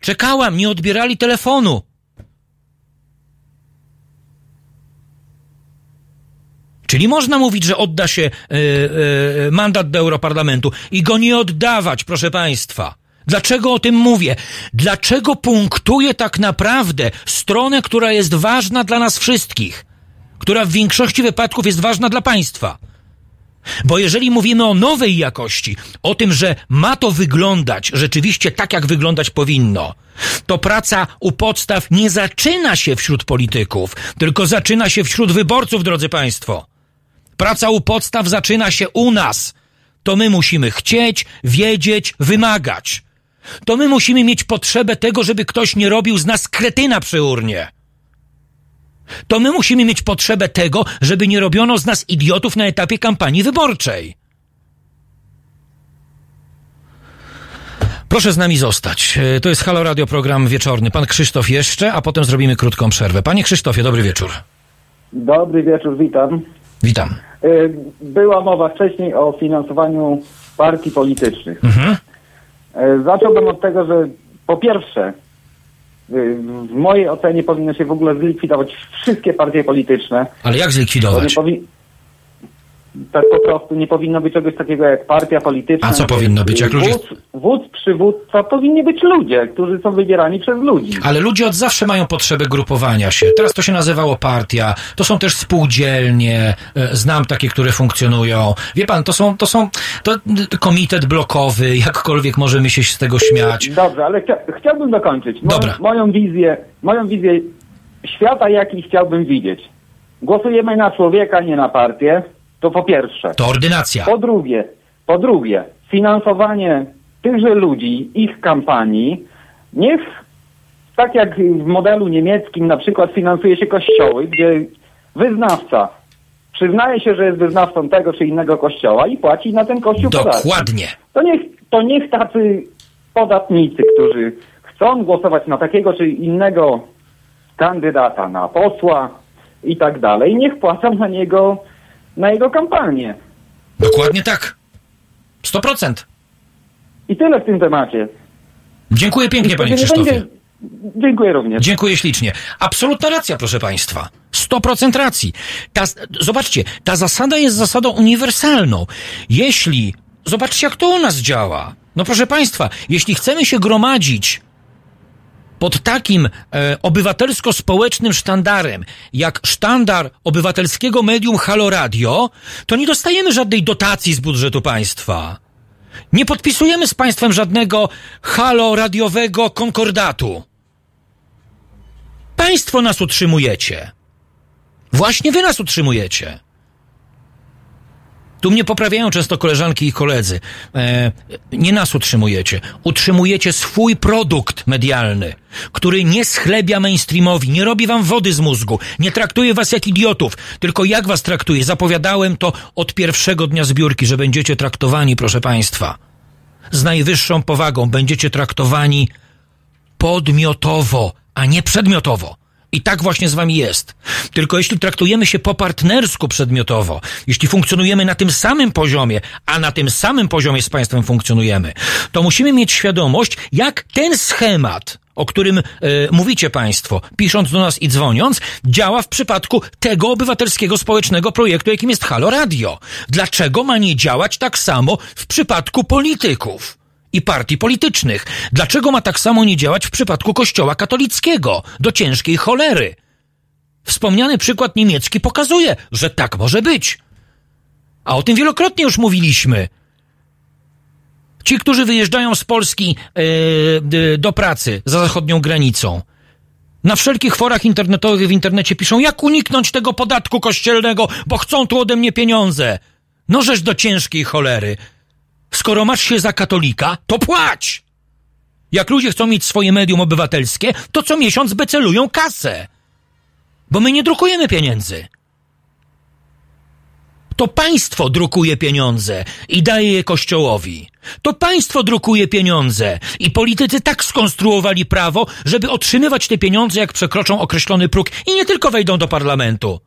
Czekałam, nie odbierali telefonu. Czyli można mówić, że odda się yy, yy, mandat do Europarlamentu i go nie oddawać, proszę Państwa. Dlaczego o tym mówię? Dlaczego punktuję tak naprawdę stronę, która jest ważna dla nas wszystkich, która w większości wypadków jest ważna dla państwa? Bo jeżeli mówimy o nowej jakości, o tym, że ma to wyglądać rzeczywiście tak, jak wyglądać powinno, to praca u podstaw nie zaczyna się wśród polityków, tylko zaczyna się wśród wyborców, drodzy Państwo. Praca u podstaw zaczyna się u nas. To my musimy chcieć, wiedzieć, wymagać. To my musimy mieć potrzebę tego, żeby ktoś nie robił z nas kretyna przy urnie. To my musimy mieć potrzebę tego, żeby nie robiono z nas idiotów na etapie kampanii wyborczej. Proszę z nami zostać. E, To jest Halo Radio, program wieczorny. Pan Krzysztof jeszcze, a potem zrobimy krótką przerwę. Panie Krzysztofie, dobry wieczór. Dobry wieczór, witam. Witam. Y, Była mowa wcześniej o finansowaniu partii politycznych. Mhm. Y, Zacząłbym od tego, że po pierwsze, w mojej ocenie powinno się w ogóle zlikwidować wszystkie partie polityczne. Ale jak zlikwidować? Tak po prostu nie powinno być czegoś takiego jak partia polityczna. A co powinno być, jak ludzie- Wódz, wódz przywódca powinni być ludzie, którzy są wybierani przez ludzi. Ale ludzie od zawsze mają potrzebę grupowania się. Teraz to się nazywało partia, to są też spółdzielnie, e, znam takie, które funkcjonują. Wie pan, to są, to są, to komitet blokowy, jakkolwiek możemy się z tego śmiać. Dobrze, ale chcia, chciałbym dokończyć. Mo- Dobra. Moją wizję, moją wizję świata, jaki chciałbym widzieć. Głosujemy na człowieka, nie na partię. To po pierwsze. To ordynacja. Po drugie, po drugie, finansowanie tychże ludzi, ich kampanii, niech tak jak w modelu niemieckim na przykład finansuje się kościoły, gdzie wyznawca przyznaje się, że jest wyznawcą tego czy innego kościoła i płaci na ten kościół podatki Dokładnie. to niech, to niech tacy podatnicy, którzy chcą głosować na takiego czy innego kandydata, na posła i tak dalej, niech płacą na niego, na jego kampanię. Dokładnie tak. 100%. I tyle w tym temacie. Dziękuję pięknie, panie Nie Krzysztofie. będzie- Dziękuję również. Dziękuję ślicznie. Absolutna racja, proszę Państwa. 100% racji. Ta, zobaczcie, ta zasada jest zasadą uniwersalną. Jeśli, zobaczcie jak to u nas działa. No proszę Państwa, jeśli chcemy się gromadzić pod takim e, obywatelsko-społecznym sztandarem, jak sztandar obywatelskiego medium Halo Radio, to nie dostajemy żadnej dotacji z budżetu państwa. Nie podpisujemy z państwem żadnego halo radiowego konkordatu. Państwo nas utrzymujecie. Właśnie wy nas utrzymujecie. Tu mnie poprawiają często koleżanki i koledzy. E, nie nas utrzymujecie. Utrzymujecie swój produkt medialny, który nie schlebia mainstreamowi, nie robi wam wody z mózgu, nie traktuje was jak idiotów, tylko jak was traktuje. Zapowiadałem to od pierwszego dnia zbiórki, że będziecie traktowani, proszę państwa, z najwyższą powagą. Będziecie traktowani podmiotowo, a nie przedmiotowo. I tak właśnie z wami jest. Tylko jeśli traktujemy się po partnersku przedmiotowo, jeśli funkcjonujemy na tym samym poziomie, a na tym samym poziomie z państwem funkcjonujemy, to musimy mieć świadomość, jak ten schemat, o którym e, mówicie państwo, pisząc do nas i dzwoniąc, działa w przypadku tego obywatelskiego społecznego projektu, jakim jest Halo Radio. Dlaczego ma nie działać tak samo w przypadku polityków? I partii politycznych. Dlaczego ma tak samo nie działać w przypadku Kościoła katolickiego? Do ciężkiej cholery. Wspomniany przykład niemiecki pokazuje, że tak może być. A o tym wielokrotnie już mówiliśmy. Ci, którzy wyjeżdżają z Polski yy, do pracy za zachodnią granicą, na wszelkich forach internetowych w internecie piszą, jak uniknąć tego podatku kościelnego, bo chcą tu ode mnie pieniądze. No żeż do ciężkiej cholery. Skoro masz się za katolika, to płać! Jak ludzie chcą mieć swoje medium obywatelskie, to co miesiąc becelują kasę. Bo my nie drukujemy pieniędzy. To państwo drukuje pieniądze i daje je kościołowi. To państwo drukuje pieniądze i politycy tak skonstruowali prawo, żeby otrzymywać te pieniądze, jak przekroczą określony próg i nie tylko wejdą do parlamentu.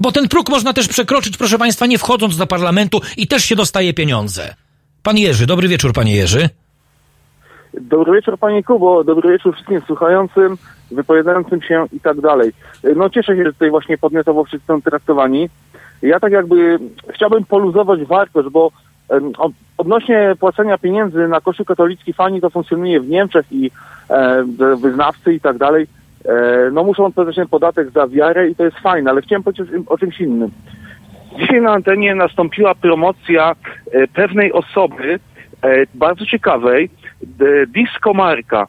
Bo ten próg można też przekroczyć, proszę Państwa, nie wchodząc do parlamentu i też się dostaje pieniądze. Pan Jerzy, dobry wieczór, panie Jerzy. Dobry wieczór Panie Kubo, dobry wieczór wszystkim słuchającym, wypowiadającym się i tak dalej. No cieszę się, że tutaj właśnie podmiotowo wszyscy są traktowani. Ja tak jakby chciałbym poluzować wartość, bo odnośnie płacenia pieniędzy na Kościół katolicki fani to funkcjonuje w Niemczech i e, wyznawcy i tak dalej. E, no muszą ten podatek za wiarę i to jest fajne, ale chciałem powiedzieć o czymś innym. Dzisiaj na antenie nastąpiła promocja e, pewnej osoby, e, bardzo ciekawej, Disco Marka.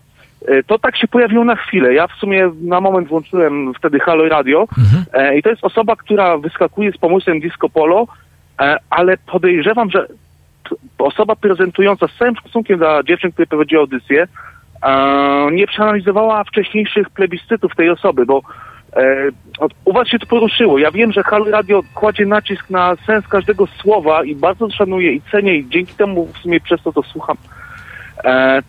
To tak się pojawiło na chwilę. Ja w sumie na moment włączyłem wtedy Halo Radio e, i to jest osoba, która wyskakuje z pomysłem Disco Polo, ale podejrzewam, że osoba prezentująca z całym szacunkiem dla dziewczyn, które prowadziły audycję, nie przeanalizowała wcześniejszych plebiscytów tej osoby, bo e, u was się to poruszyło. Ja wiem, że Halo Radio kładzie nacisk na sens każdego słowa i bardzo szanuję i cenię i dzięki temu w sumie przez to to słucham. E,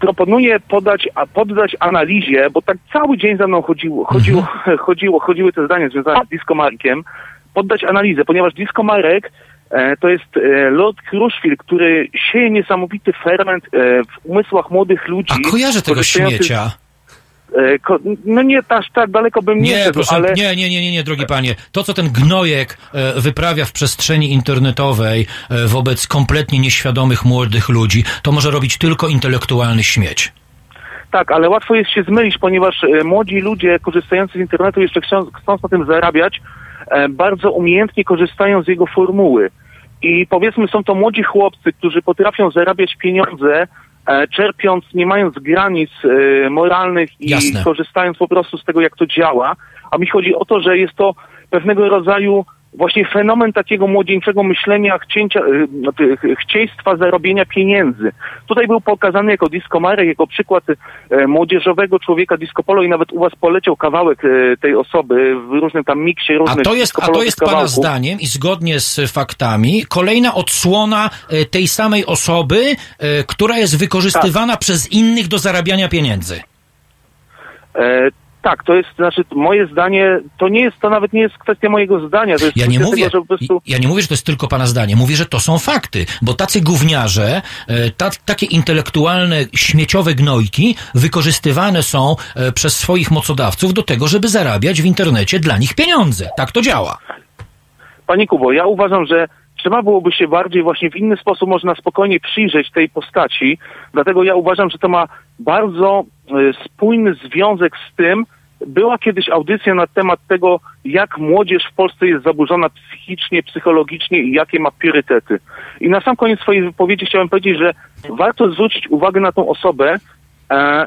proponuję podać, a poddać analizie, bo tak cały dzień za mną chodziło, chodziło, chodziło, chodziły te zdania związane z Diskomarkiem, poddać analizę, ponieważ Diskomarek e, to jest e, Lord Kruszwil, który sieje niesamowity ferment e, w umysłach młodych ludzi. A kojarzę tego śmiecia. E, no nie aż tak daleko bym nie, Nie, szedł, proszę, ale... nie, nie, nie, nie, nie, drogi panie. To, co ten gnojek e, wyprawia w przestrzeni internetowej e, wobec kompletnie nieświadomych młodych ludzi, to może robić tylko intelektualny śmieć. Tak, ale łatwo jest się zmylić, ponieważ e, młodzi ludzie korzystający z internetu, jeszcze chcąc, chcąc na tym zarabiać, e, bardzo umiejętnie korzystają z jego formuły. I powiedzmy, są to młodzi chłopcy, którzy potrafią zarabiać pieniądze, e, czerpiąc, nie mając granic e, moralnych i Jasne. korzystając po prostu z tego, jak to działa. A mi chodzi o to, że jest to pewnego rodzaju właśnie fenomen takiego młodzieńczego myślenia, chcięcia, y, no, chcieństwa zarobienia pieniędzy. Tutaj był pokazany jako disco Marek, jako przykład e, młodzieżowego człowieka disco polo i nawet u was poleciał kawałek e, tej osoby w różnym tam miksie A różnych to jest, a to jest Pana zdaniem i zgodnie z faktami kolejna odsłona tej samej osoby, która jest wykorzystywana przez innych do zarabiania pieniędzy. E, tak, to jest, znaczy moje zdanie, to nie jest, to nawet nie jest kwestia mojego zdania. To jest Ja nie mówię, Tego, że po prostu... ja nie mówię, że to jest tylko pana zdanie. Mówię, że to są fakty, bo tacy gówniarze, e, ta, takie intelektualne, śmieciowe gnojki wykorzystywane są e, przez swoich mocodawców do tego, żeby zarabiać w internecie dla nich pieniądze. Tak to działa. Panie Kubo, ja uważam, że trzeba byłoby się bardziej właśnie w inny sposób można spokojnie przyjrzeć tej postaci, dlatego ja uważam, że to ma bardzo spójny związek z tym, była kiedyś audycja na temat tego, jak młodzież w Polsce jest zaburzona psychicznie, psychologicznie i jakie ma priorytety. I na sam koniec swojej wypowiedzi chciałem powiedzieć, że warto zwrócić uwagę na tą osobę e,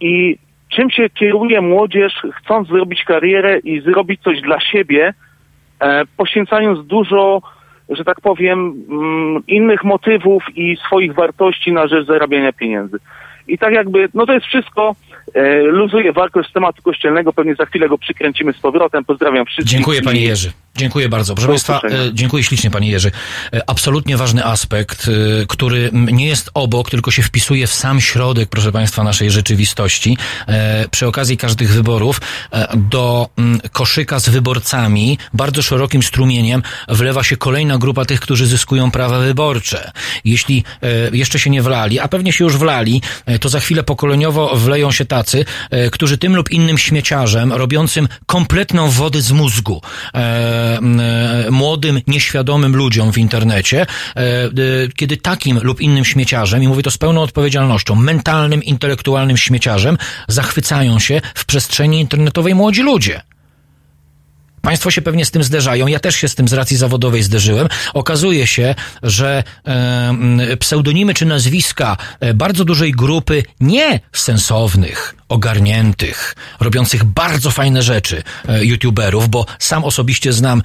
i czym się kieruje młodzież, chcąc zrobić karierę i zrobić coś dla siebie, e, poświęcając dużo, że tak powiem, mm, innych motywów i swoich wartości na rzecz zarabiania pieniędzy. I tak jakby, no to jest wszystko, e, luzuje wartość z tematu kościelnego, pewnie za chwilę go przykręcimy z powrotem. Pozdrawiam wszystkich. Dziękuję panie Jerzy. Dziękuję bardzo. Proszę Państwa, e, dziękuję ślicznie panie Jerzy. E, Absolutnie ważny aspekt, który nie jest obok, tylko się wpisuje w sam środek, proszę Państwa, naszej rzeczywistości. Przy okazji każdych wyborów do koszyka z wyborcami bardzo szerokim strumieniem wlewa się kolejna grupa tych, którzy zyskują prawa wyborcze. Jeśli jeszcze się nie wlali, a pewnie się już wlali, to za chwilę pokoleniowo wleją się tacy, e, którzy tym lub innym śmieciarzem, robiącym kompletną wodę z mózgu, e, e, młodym, nieświadomym ludziom w internecie, kiedy takim lub innym śmieciarzem, i mówię to z pełną odpowiedzialnością, mentalnym, intelektualnym śmieciarzem, zachwycają się w przestrzeni internetowej młodzi ludzie. Państwo się pewnie z tym zderzają. Ja też się z tym z racji zawodowej zderzyłem. Okazuje się, że pseudonimy czy nazwiska e, bardzo dużej grupy nie sensownych, ogarniętych, robiących bardzo fajne rzeczy e, youtuberów, bo sam osobiście znam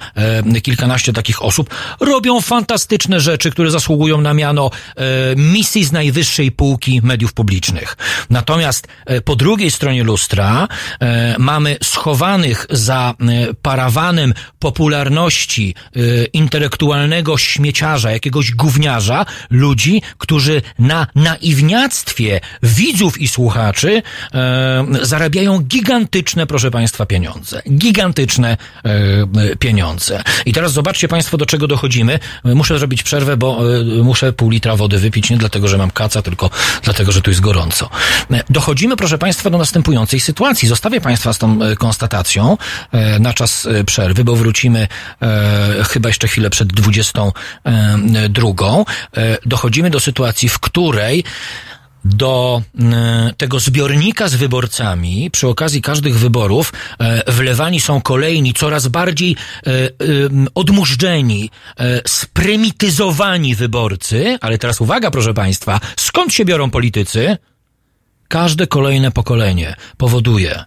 e, kilkanaście takich osób, robią fantastyczne rzeczy, które zasługują na miano e, misji z najwyższej półki mediów publicznych. Natomiast po drugiej stronie lustra mamy schowanych za parawanem popularności intelektualnego śmieciarza, jakiegoś gówniarza, ludzi, którzy na naiwniactwie widzów i słuchaczy zarabiają gigantyczne, proszę Państwa, pieniądze. Gigantyczne e, e, pieniądze. I teraz zobaczcie Państwo, do czego dochodzimy. Muszę zrobić przerwę, bo e, muszę pół litra wody wypić, nie dlatego, że mam kaca, tylko dlatego, że tu jest gorąco. E, Dochodzimy, proszę Państwa, do następującej sytuacji. Zostawię Państwa z tą e, konstatacją e, na czas e, przerwy, bo wrócimy e, chyba jeszcze chwilę przed 22. E, Dochodzimy do sytuacji, w której do e, tego zbiornika z wyborcami przy okazji każdych wyborów e, wlewani są kolejni, coraz bardziej e, odmurzdzeni, sprymityzowani wyborcy, ale teraz uwaga proszę Państwa, skąd się biorą politycy? Każde kolejne pokolenie powoduje,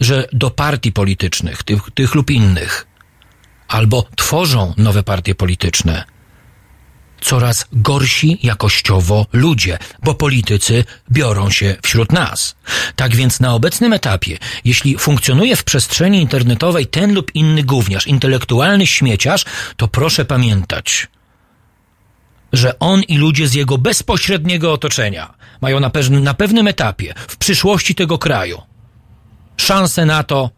że do partii politycznych, tych, tych lub innych, albo tworzą nowe partie polityczne, coraz gorsi jakościowo ludzie, bo politycy biorą się wśród nas. Tak więc na obecnym etapie, jeśli funkcjonuje w przestrzeni internetowej ten lub inny gówniarz, intelektualny śmieciarz, to proszę pamiętać, że on i ludzie z jego bezpośredniego otoczenia mają na, pewnym, na pewnym etapie w przyszłości tego kraju szansę na to,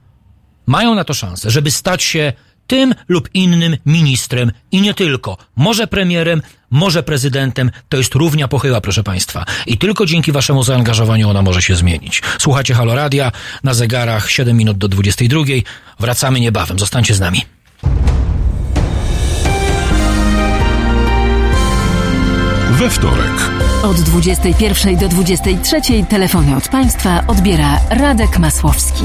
mają na to szansę, żeby stać się tym lub innym ministrem i nie tylko. Może premierem, może prezydentem. To jest równia pochyła, proszę Państwa. I tylko dzięki Waszemu zaangażowaniu ona może się zmienić. Słuchacie Halo Radia, na zegarach 7 minut do 22. Wracamy niebawem. Zostańcie z nami. We wtorek. Od 21 do 23 telefony od państwa odbiera Radek Masłowski.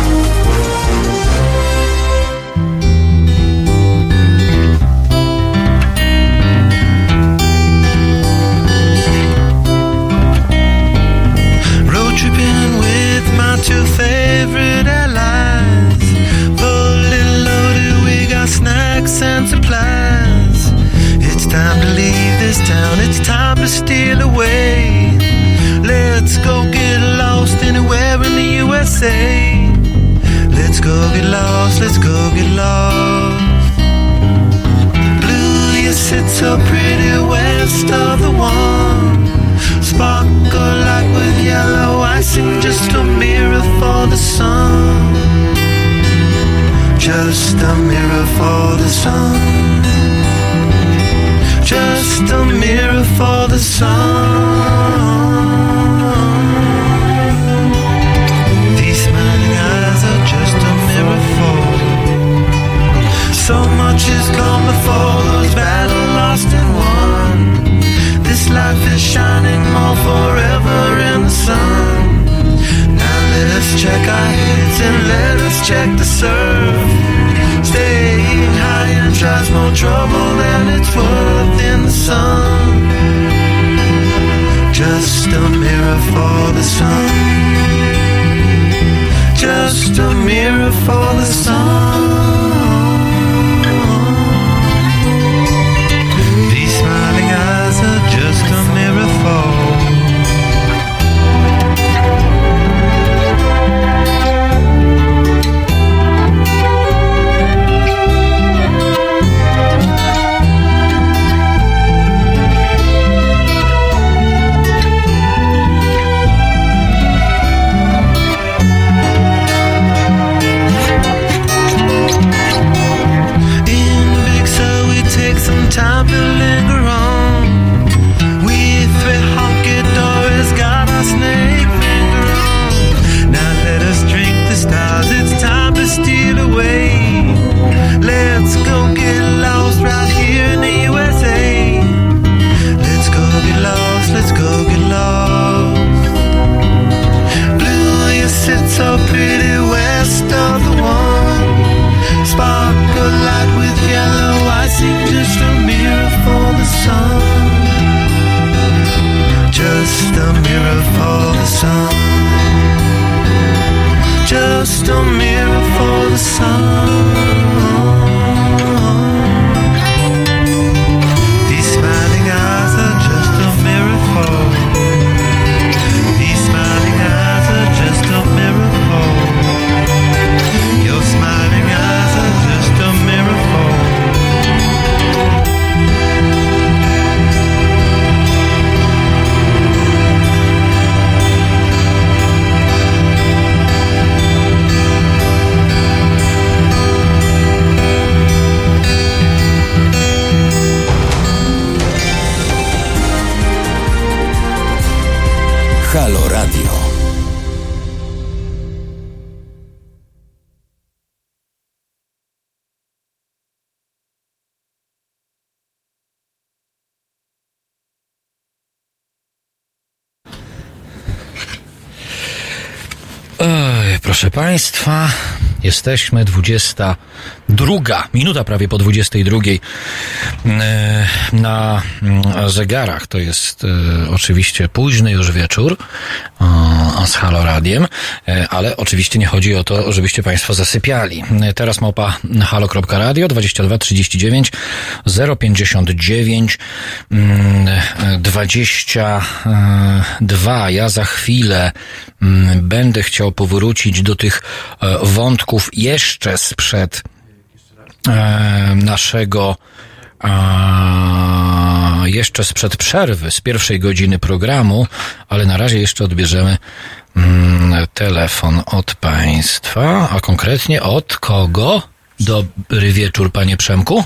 A mirror for the sun. Proszę Państwa, jesteśmy 22, minuta prawie po 22 e, na mm, zegarach. To jest e, oczywiście późny już wieczór z Halo Radiem, e, ale oczywiście nie chodzi o to, żebyście Państwo zasypiali. Teraz małpa halo.radio 22 39 059 mm, e, 22. Ja za chwilę mm, będę chciał powrócić do tych wątków jeszcze sprzed e, naszego a, jeszcze sprzed przerwy, z pierwszej godziny programu, ale na razie jeszcze odbierzemy mm, telefon od Państwa, a konkretnie od kogo? Dobry wieczór, Panie Przemku.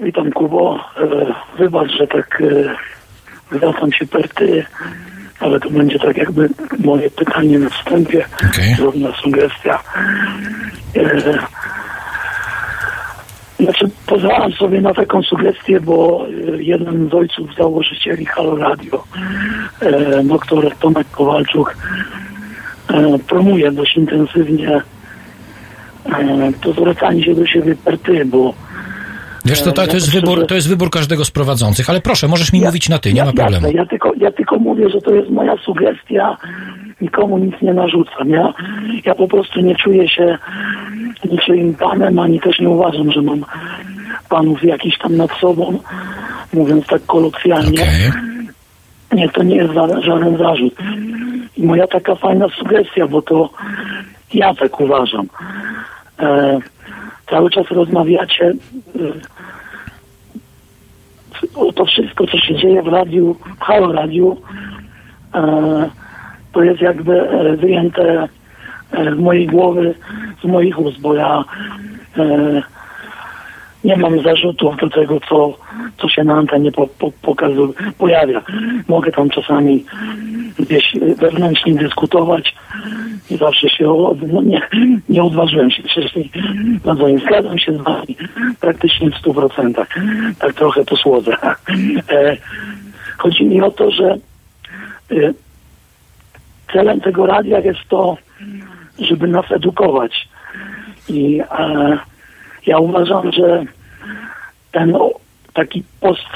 Witam Kubo. E, Wybacz, że tak e, zwracam się per ty, ale to będzie tak jakby moje pytanie na wstępie, Okej. drobna sugestia. Znaczy pozwalam sobie na taką sugestię, bo e, jeden z ojców założycieli Halo Radio, e, doktor Tomek Kowalczuk, e, promuje dość intensywnie to zwracanie się do siebie per ty, bo Wiesz, to, to, to, jest wybór, to jest wybór każdego z prowadzących, ale proszę, możesz mi mówić na ty, nie ma problemu. Ja, tylko, ja tylko mówię, że to jest moja sugestia, nikomu nic nie narzucam. Ja, ja po prostu nie czuję się niczyim panem, ani też nie uważam, że mam panów jakiś tam nad sobą, mówiąc tak kolokwialnie. Okej. Nie, to nie jest żaden, żaden zarzut. I moja taka fajna sugestia, bo to ja tak uważam. E, cały czas rozmawiacie e, o to wszystko, co się dzieje w radiu, w Halo Radiu, e, to jest jakby e, wyjęte e, z mojej głowy, z moich ust, bo ja e, nie mam zarzutów do tego, co, co się na antenie po, po, pokazuje, pojawia. Mogę tam czasami gdzieś wewnętrznie dyskutować i zawsze się od, no nie, nie odważyłem się wcześniej zadzwonić. Zgadzam się z wami praktycznie w stu procentach. Tak trochę posłodzę. E, chodzi mi o to, że e, celem tego radia jest to, żeby nas edukować. I e, ja uważam, że ten o, taki post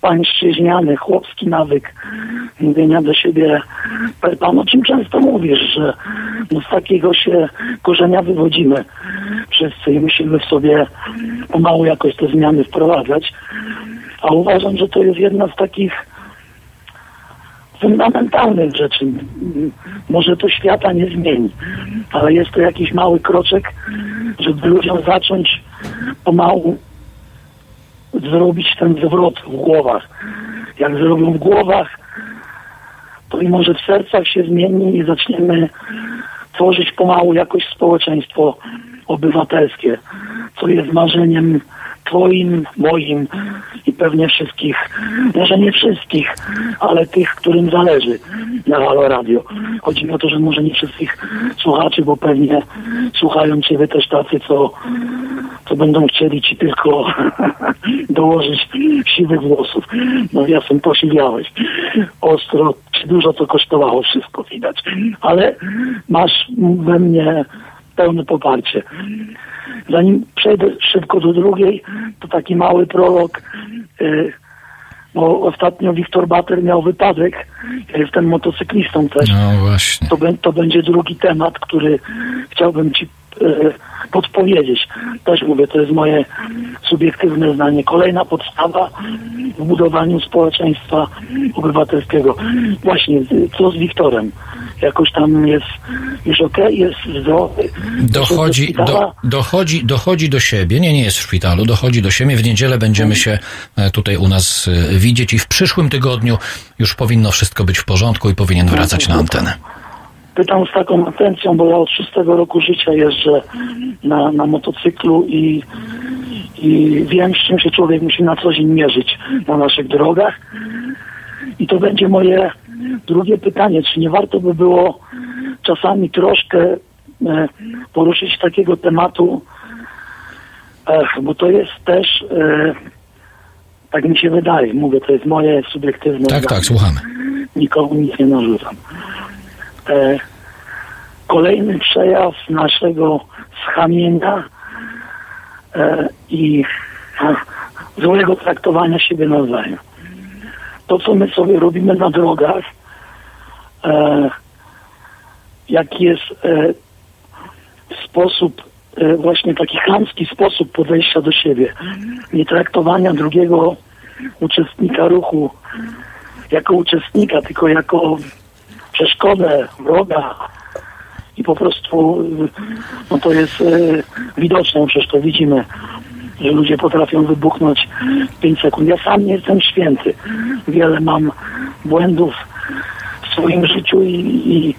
pańszczyźniany, chłopski nawyk mówienia do siebie pan, o czym często mówisz, że no z takiego się korzenia wywodzimy wszyscy i musimy w sobie pomału jakoś te zmiany wprowadzać. A uważam, że to jest jedna z takich fundamentalnych rzeczy. Może to świata nie zmieni, ale jest to jakiś mały kroczek, żeby ludziom zacząć pomału zrobić ten zwrot w głowach. Jak zrobią w głowach, to i może w sercach się zmieni i zaczniemy tworzyć pomału jakoś społeczeństwo obywatelskie, co jest marzeniem Twoim, moim i pewnie wszystkich, może nie wszystkich, ale tych, którym zależy na Halo Radio. Chodzi mi o to, że może nie wszystkich słuchaczy, bo pewnie słuchają Ciebie też tacy, co, co będą chcieli Ci tylko dołożyć siwych włosów. No jasem, posiliałeś. Ostro, dużo to kosztowało, wszystko widać. Ale masz we mnie pełne poparcie. Zanim przejdę szybko do drugiej, to taki mały prolog, y, bo ostatnio Wiktor Bater miał wypadek, ja jestem motocyklistą też. No właśnie. To, to będzie drugi temat, który chciałbym Ci y, podpowiedzieć. Też mówię, to jest moje subiektywne zdanie. Kolejna podstawa w budowaniu społeczeństwa obywatelskiego. Właśnie, co z Wiktorem? Jakoś tam jest już okej, jest zdrowy. Dochodzi, do dochodzi, dochodzi do siebie, nie, nie jest w szpitalu, dochodzi do siebie. W niedzielę będziemy się e, tutaj u nas e, widzieć i w przyszłym tygodniu już powinno wszystko być w porządku i powinien wracać na antenę. Pytam z taką atencją, bo ja od szóstego roku życia jeżdżę na, na motocyklu i, i wiem, z czym się człowiek musi na co dzień mierzyć na naszych drogach. I to będzie moje drugie pytanie, czy nie warto by było czasami troszkę e, poruszyć takiego tematu, e, bo to jest też, e, tak mi się wydaje, mówię, to jest moje subiektywne Tak, zdanie tak, słuchamy. nikomu nic nie narzucam. Kolejny przejaw naszego schamienia e, i e, złego traktowania siebie nawzajem. To, co my sobie robimy na drogach, e, jaki jest e, sposób, e, właśnie taki chamski sposób podejścia do siebie, nie traktowania drugiego uczestnika ruchu jako uczestnika, tylko jako przeszkodę, wroga. I po prostu y, no to jest y, widoczne, przecież to widzimy, że ludzie potrafią wybuchnąć 5 sekund. Ja sam nie jestem święty. Wiele mam błędów w swoim życiu i, i,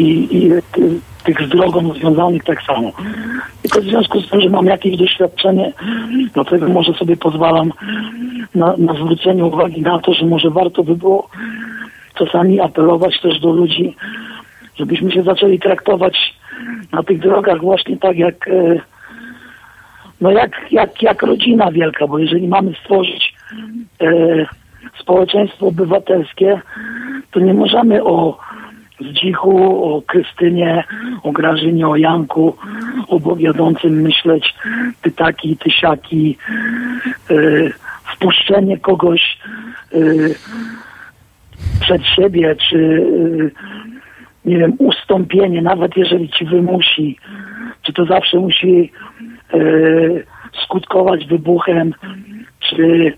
i, i ty, tych z drogą związanych tak samo. Tylko w związku z tym, że mam jakieś doświadczenie, dlatego może sobie pozwalam na, na zwrócenie uwagi na to, że może warto by było czasami apelować też do ludzi, żebyśmy się zaczęli traktować na tych drogach właśnie tak jak e, no jak, jak, jak rodzina wielka, bo jeżeli mamy stworzyć e, społeczeństwo obywatelskie, to nie możemy o Zdzichu, o Krystynie, o Grażynie, o Janku, o Bowiadącym myśleć, ty taki, e, wpuszczenie kogoś e, przed siebie, czy nie wiem, ustąpienie, nawet jeżeli ci wymusi, czy to zawsze musi y, skutkować wybuchem, czy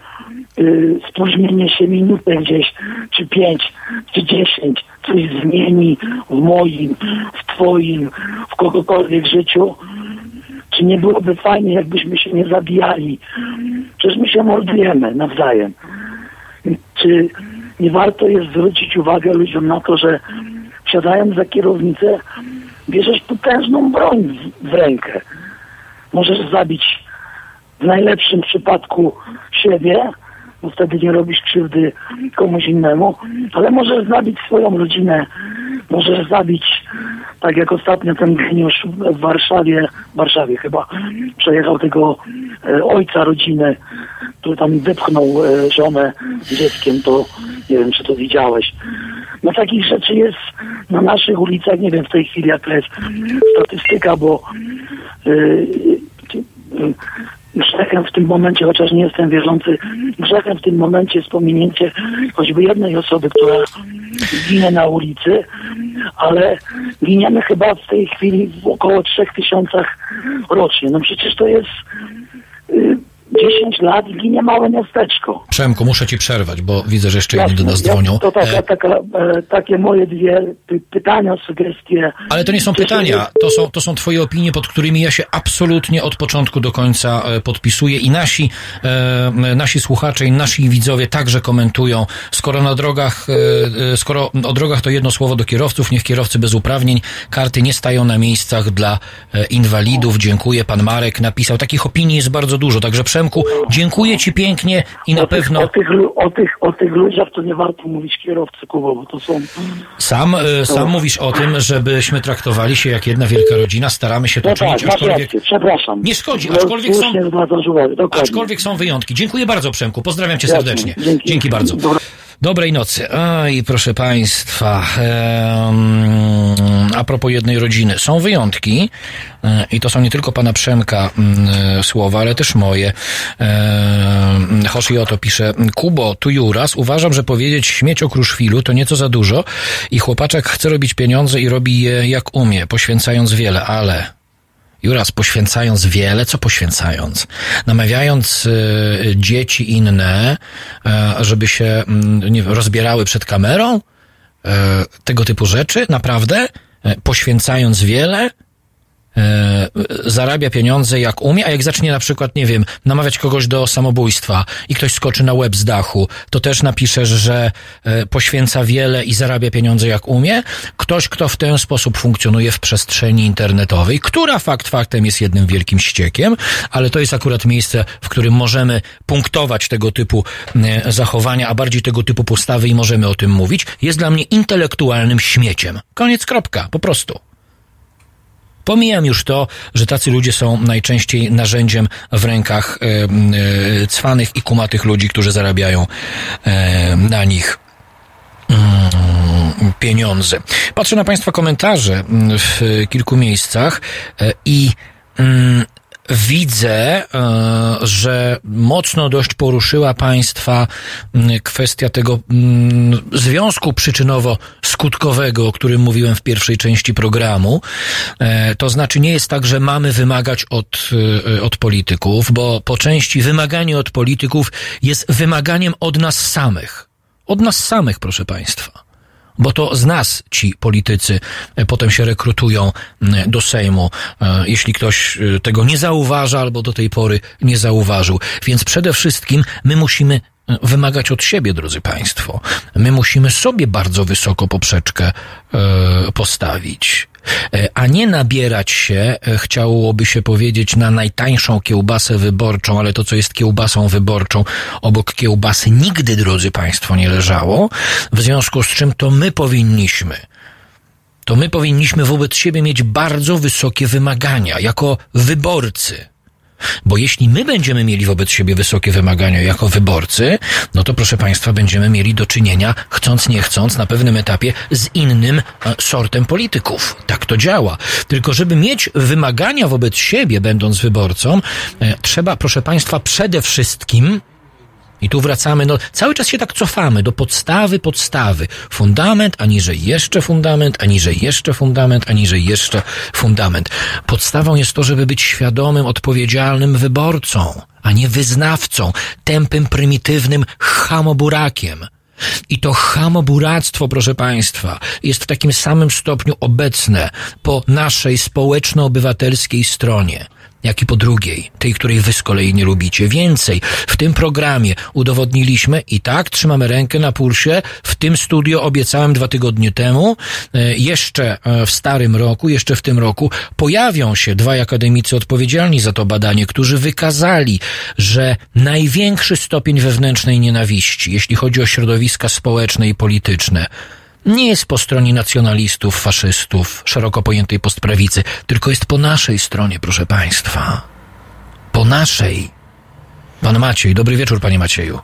y, spóźnienie się minutę gdzieś, czy pięć, czy dziesięć, coś zmieni w moim, w twoim, w kogokolwiek życiu, czy nie byłoby fajnie, jakbyśmy się nie zabijali? Przecież my się mordujemy nawzajem. Czy nie warto jest zwrócić uwagę ludziom na to, że wsiadając za kierownicę, bierzesz potężną broń w, w rękę. Możesz zabić w najlepszym przypadku siebie, bo wtedy nie robisz krzywdy komuś innemu, ale możesz zabić swoją rodzinę, możesz zabić, tak jak ostatnio ten geniusz w Warszawie, w Warszawie chyba, przejechał tego e, ojca rodziny, który tam wypchnął e, żonę z dzieckiem, to nie wiem, czy to widziałeś. No takich rzeczy jest na naszych ulicach, nie wiem w tej chwili jaka jest statystyka, bo yy, yy, grzechem w tym momencie, chociaż nie jestem wierzący, grzechem w tym momencie jest pominięcie choćby jednej osoby, która ginie na ulicy, ale giniemy chyba w tej chwili w około trzech tysiącach rocznie. No przecież to jest y, 10 lat ginie małe miasteczko. Przemku, muszę ci przerwać, bo widzę, że jeszcze inni do Jasne, nas dzwonią. To taka, E, taka, e, takie moje dwie py, pytania, sugestie. Ale to nie są pytania, to są, to są twoje opinie, pod którymi ja się absolutnie od początku do końca e, podpisuję i nasi, e, nasi słuchacze i nasi widzowie także komentują. Skoro na drogach, e, e, skoro o drogach to jedno słowo do kierowców, niech kierowcy bez uprawnień, karty nie stają na miejscach dla inwalidów. Dziękuję, pan Marek napisał. Takich opinii jest bardzo dużo, także Przemku, dziękuję ci pięknie i na o tych, pewno... o, tych, o, tych, o tych ludziach to nie warto mówić kierowcy, Kubo, bo to są... Sam, e, sam mówisz o tym, żebyśmy traktowali się jak jedna wielka rodzina, staramy się to No czynić, tak, aczkolwiek... rację, przepraszam. Nie szkodzi, No, aczkolwiek są-. Aczkolwiek są wyjątki. Dziękuję bardzo, Przemku. Pozdrawiam cię serdecznie. Dzięki. Dzięki bardzo. Dobra. Dobrej nocy. Oj, proszę Państwa, a propos jednej rodziny. Są wyjątki e, i to są nie tylko pana Przemka mm, e, słowa, ale też moje. Em, Hoshi oto pisze, Kubo, tu Juras, uważam, że powiedzieć śmieć o Kruszwilu to nieco za dużo i chłopaczek chce robić pieniądze i robi je jak umie, poświęcając wiele, ale... Juras, poświęcając wiele, co poświęcając? Namawiając y, dzieci inne, y, żeby się mm, nie rozbierały przed kamerą? Y, tego typu rzeczy? Naprawdę? Y, poświęcając wiele? E, zarabia pieniądze jak umie, a jak zacznie na przykład, nie wiem, namawiać kogoś do samobójstwa i ktoś skoczy na łeb z dachu, to też napiszesz, że e, poświęca wiele i zarabia pieniądze jak umie. Ktoś, kto w ten sposób funkcjonuje w przestrzeni internetowej, która fakt faktem jest jednym wielkim ściekiem, ale to jest akurat miejsce, w którym możemy punktować tego typu e, zachowania, a bardziej tego typu postawy i możemy o tym mówić, jest dla mnie intelektualnym śmieciem. Koniec, kropka, po prostu. Pomijam już to, że tacy ludzie są najczęściej narzędziem w rękach e, e, cwanych i kumatych ludzi, którzy zarabiają e, na nich mm, pieniądze. Patrzę na Państwa komentarze mm, w kilku miejscach e, i mm, widzę, e, że mocno dość poruszyła Państwa kwestia tego związku przyczynowo-skutkowego, o którym mówiłem w pierwszej części programu. E, To znaczy nie jest tak, że mamy wymagać od, e, od polityków, bo po części wymaganie od polityków jest wymaganiem od nas samych. Od nas samych, proszę Państwa bo to z nas ci politycy e, potem się rekrutują do Sejmu, e, jeśli ktoś e, tego nie zauważa albo do tej pory nie zauważył. Więc przede wszystkim my musimy wymagać od siebie, drodzy Państwo. My musimy sobie bardzo wysoko poprzeczkę postawić. E, A nie nabierać się, e, chciałoby się powiedzieć, na najtańszą kiełbasę wyborczą, ale to, co jest kiełbasą wyborczą, obok kiełbasy nigdy, drodzy Państwo, nie leżało. W związku z czym to my powinniśmy to my powinniśmy wobec siebie mieć bardzo wysokie wymagania jako wyborcy. Bo jeśli my będziemy mieli wobec siebie wysokie wymagania jako wyborcy, no to proszę Państwa, będziemy mieli do czynienia, chcąc nie chcąc, na pewnym etapie z innym e, sortem polityków. Tak to działa. Tylko żeby mieć wymagania wobec siebie, będąc wyborcą, e, trzeba, proszę Państwa, przede wszystkim i tu wracamy, no cały czas się tak cofamy do podstawy, podstawy. Fundament, aniżeli jeszcze fundament, aniżeli jeszcze fundament, aniżeli jeszcze fundament. Podstawą jest to, żeby być świadomym, odpowiedzialnym wyborcą, a nie wyznawcą, tępym, prymitywnym chamoburakiem. I to chamoburactwo, proszę Państwa, jest w takim samym stopniu obecne po naszej społeczno-obywatelskiej stronie jak i po drugiej, tej, której wy z kolei nie lubicie. Więcej, w tym programie udowodniliśmy i tak trzymamy rękę na pulsie. W tym studio obiecałem dwa tygodnie temu, e, jeszcze e, w starym roku, jeszcze w tym roku pojawią się dwaj akademicy odpowiedzialni za to badanie, którzy wykazali, że największy stopień wewnętrznej nienawiści, jeśli chodzi o środowiska społeczne i polityczne, nie jest po stronie nacjonalistów, faszystów, szeroko pojętej postprawicy, tylko jest po naszej stronie, proszę Państwa. Po naszej. Pan Maciej, dobry wieczór, panie Macieju.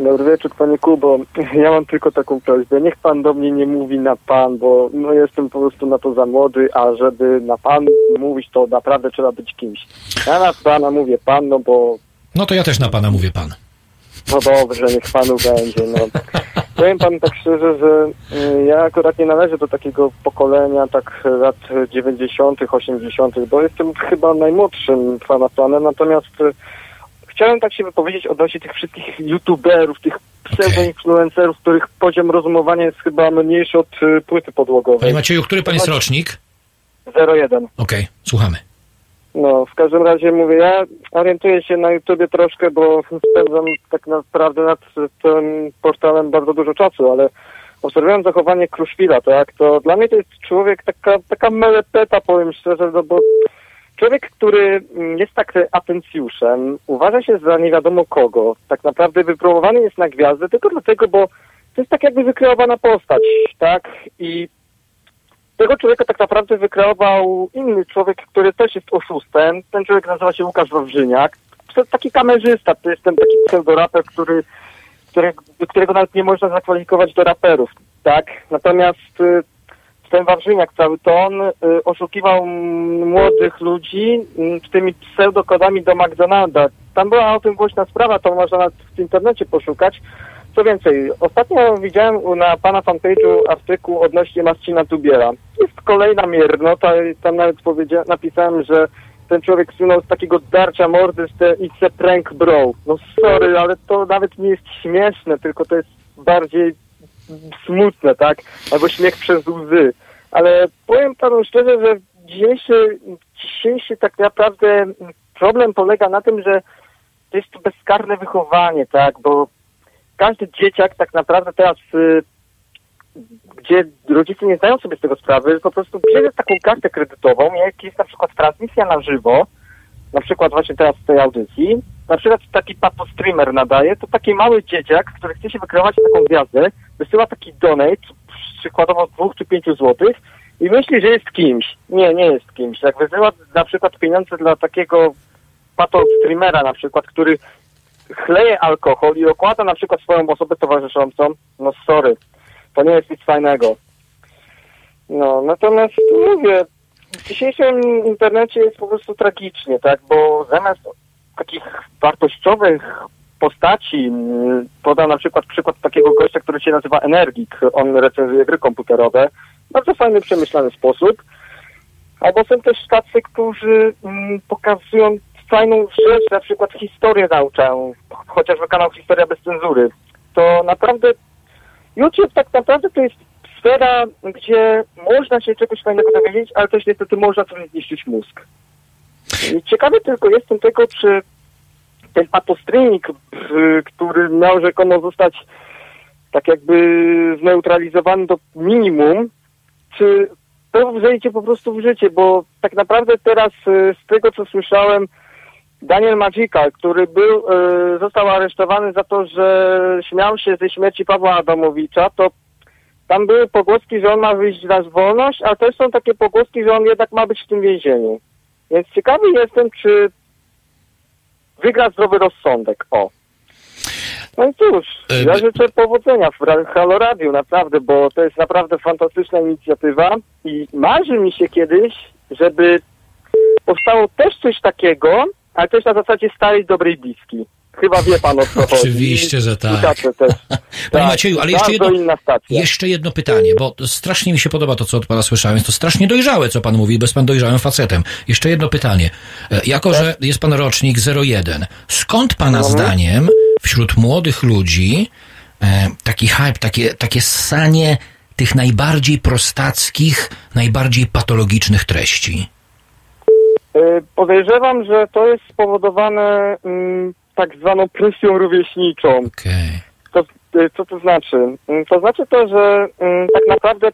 Dobry wieczór, panie Kubo. Ja mam tylko taką prośbę. Niech pan do mnie nie mówi na pan, bo no, jestem po prostu na to za młody, a żeby na pan mówić, to naprawdę trzeba być kimś. Ja na pana mówię pan, no bo No to ja też na pana mówię pan. No dobrze, niech panu będzie. No. Powiem panu tak szczerze, że y, ja akurat nie należę do takiego pokolenia tak lat 90., 80., bo jestem chyba najmłodszym fanapanem, natomiast y, chciałem tak się wypowiedzieć odnośnie tych wszystkich youtuberów, tych pseudo-influencerów, których poziom rozumowania jest chyba mniejszy od y, płyty podłogowej. Panie Macieju, który pan jest rocznik? 01. Okej, słuchamy. No, w każdym razie mówię, ja orientuję się na YouTubie troszkę, bo spędzam tak naprawdę nad tym portalem bardzo dużo czasu, ale obserwując zachowanie Kruszwila, tak, to dla mnie to jest człowiek taka, taka melepeta, powiem szczerze, no bo człowiek, który jest tak atencjuszem, uważa się za nie wiadomo kogo, tak naprawdę wypromowany jest na gwiazdę tylko dlatego, bo to jest tak jakby wykreowana postać, tak, i tego człowieka tak naprawdę wykreował inny człowiek, który też jest oszustem. Ten człowiek nazywa się Łukasz Wawrzyniak. To jest taki kamerzysta, to jest ten taki pseudoraper, który, który, którego nawet nie można zakwalifikować do raperów, tak? Natomiast y, ten Wawrzyniak, cały to on y, oszukiwał młodych ludzi mm, tymi pseudokodami do McDonalda. Tam była o tym głośna sprawa, to można nawet w internecie poszukać. Co więcej, ostatnio widziałem na pana fanpage'u artykuł odnośnie Marcina Tubiela. Jest kolejna miernota i tam nawet napisałem, że ten człowiek słynął z takiego darcia mordy z te It's prank bro. No sorry, ale to nawet nie jest śmieszne, tylko to jest bardziej smutne, tak? Albo śmiech przez łzy. Ale powiem panu szczerze, że dzisiejszy, dzisiejszy tak naprawdę problem polega na tym, że to jest to bezkarne wychowanie, tak? Bo każdy dzieciak tak naprawdę teraz, y, gdzie rodzice nie zdają sobie z tego sprawy, po prostu bierze taką kartę kredytową, jak jest na przykład transmisja na żywo, na przykład właśnie teraz w tej audycji, na przykład taki papo streamer nadaje, to taki mały dzieciak, który chce się wykreować na taką gwiazdę, wysyła taki donate, przykładowo dwóch czy pięciu złotych i myśli, że jest kimś. Nie, nie jest kimś. Jak wysyła na przykład pieniądze dla takiego pato streamera na przykład, który chleje alkohol i okłada na przykład swoją osobę towarzyszącą, no sorry, to nie jest nic fajnego. No, natomiast mówię, w dzisiejszym internecie jest po prostu tragicznie, tak, bo zamiast takich wartościowych postaci, podam na przykład przykład takiego gościa, który się nazywa Energik, on recenzuje gry komputerowe, bardzo fajny, przemyślany sposób, albo są też tacy, którzy pokazują fajną rzecz, na przykład historię nauczają, chociażby kanał Historia bez cenzury. To naprawdę YouTube tak naprawdę to jest sfera, gdzie można się czegoś fajnego dowiedzieć, ale też niestety można sobie zniszczyć mózg. I ciekawy tylko jestem tego, czy ten patostryjnik, y, który miał rzekomo zostać tak jakby zneutralizowany do minimum, czy to wejdzie po prostu w życie, bo tak naprawdę teraz y, z tego co słyszałem, Daniel Magical, który był, y, został aresztowany za to, że śmiał się ze śmierci Pawła Adamowicza, to tam były pogłoski, że on ma wyjść na wolność, ale też są takie pogłoski, że on jednak ma być w tym więzieniu. Więc ciekawy jestem, czy wygra zdrowy rozsądek. O. No i cóż, ja życzę powodzenia w Halo Radio, naprawdę, bo to jest naprawdę fantastyczna inicjatywa i marzy mi się kiedyś, żeby powstało też coś takiego, ale też na zasadzie starej, dobrej bliski. Chyba wie pan o co chodzi. Oczywiście, że tak. Panie Tak, Macieju, ale jeszcze jedno, jeszcze jedno pytanie, bo strasznie mi się podoba to, co od pana słyszałem. Jest to strasznie dojrzałe, co pan mówi, bo jest pan dojrzałym facetem. Jeszcze jedno pytanie. E, Jako, że jest pan rocznik 01, skąd pana Mhm. zdaniem wśród młodych ludzi e, taki hype, takie, takie ssanie tych najbardziej prostackich, najbardziej patologicznych treści? Y, Podejrzewam, że to jest spowodowane mm, tak zwaną presją rówieśniczą. To, y, co to znaczy? Mm, To znaczy to, że mm, tak naprawdę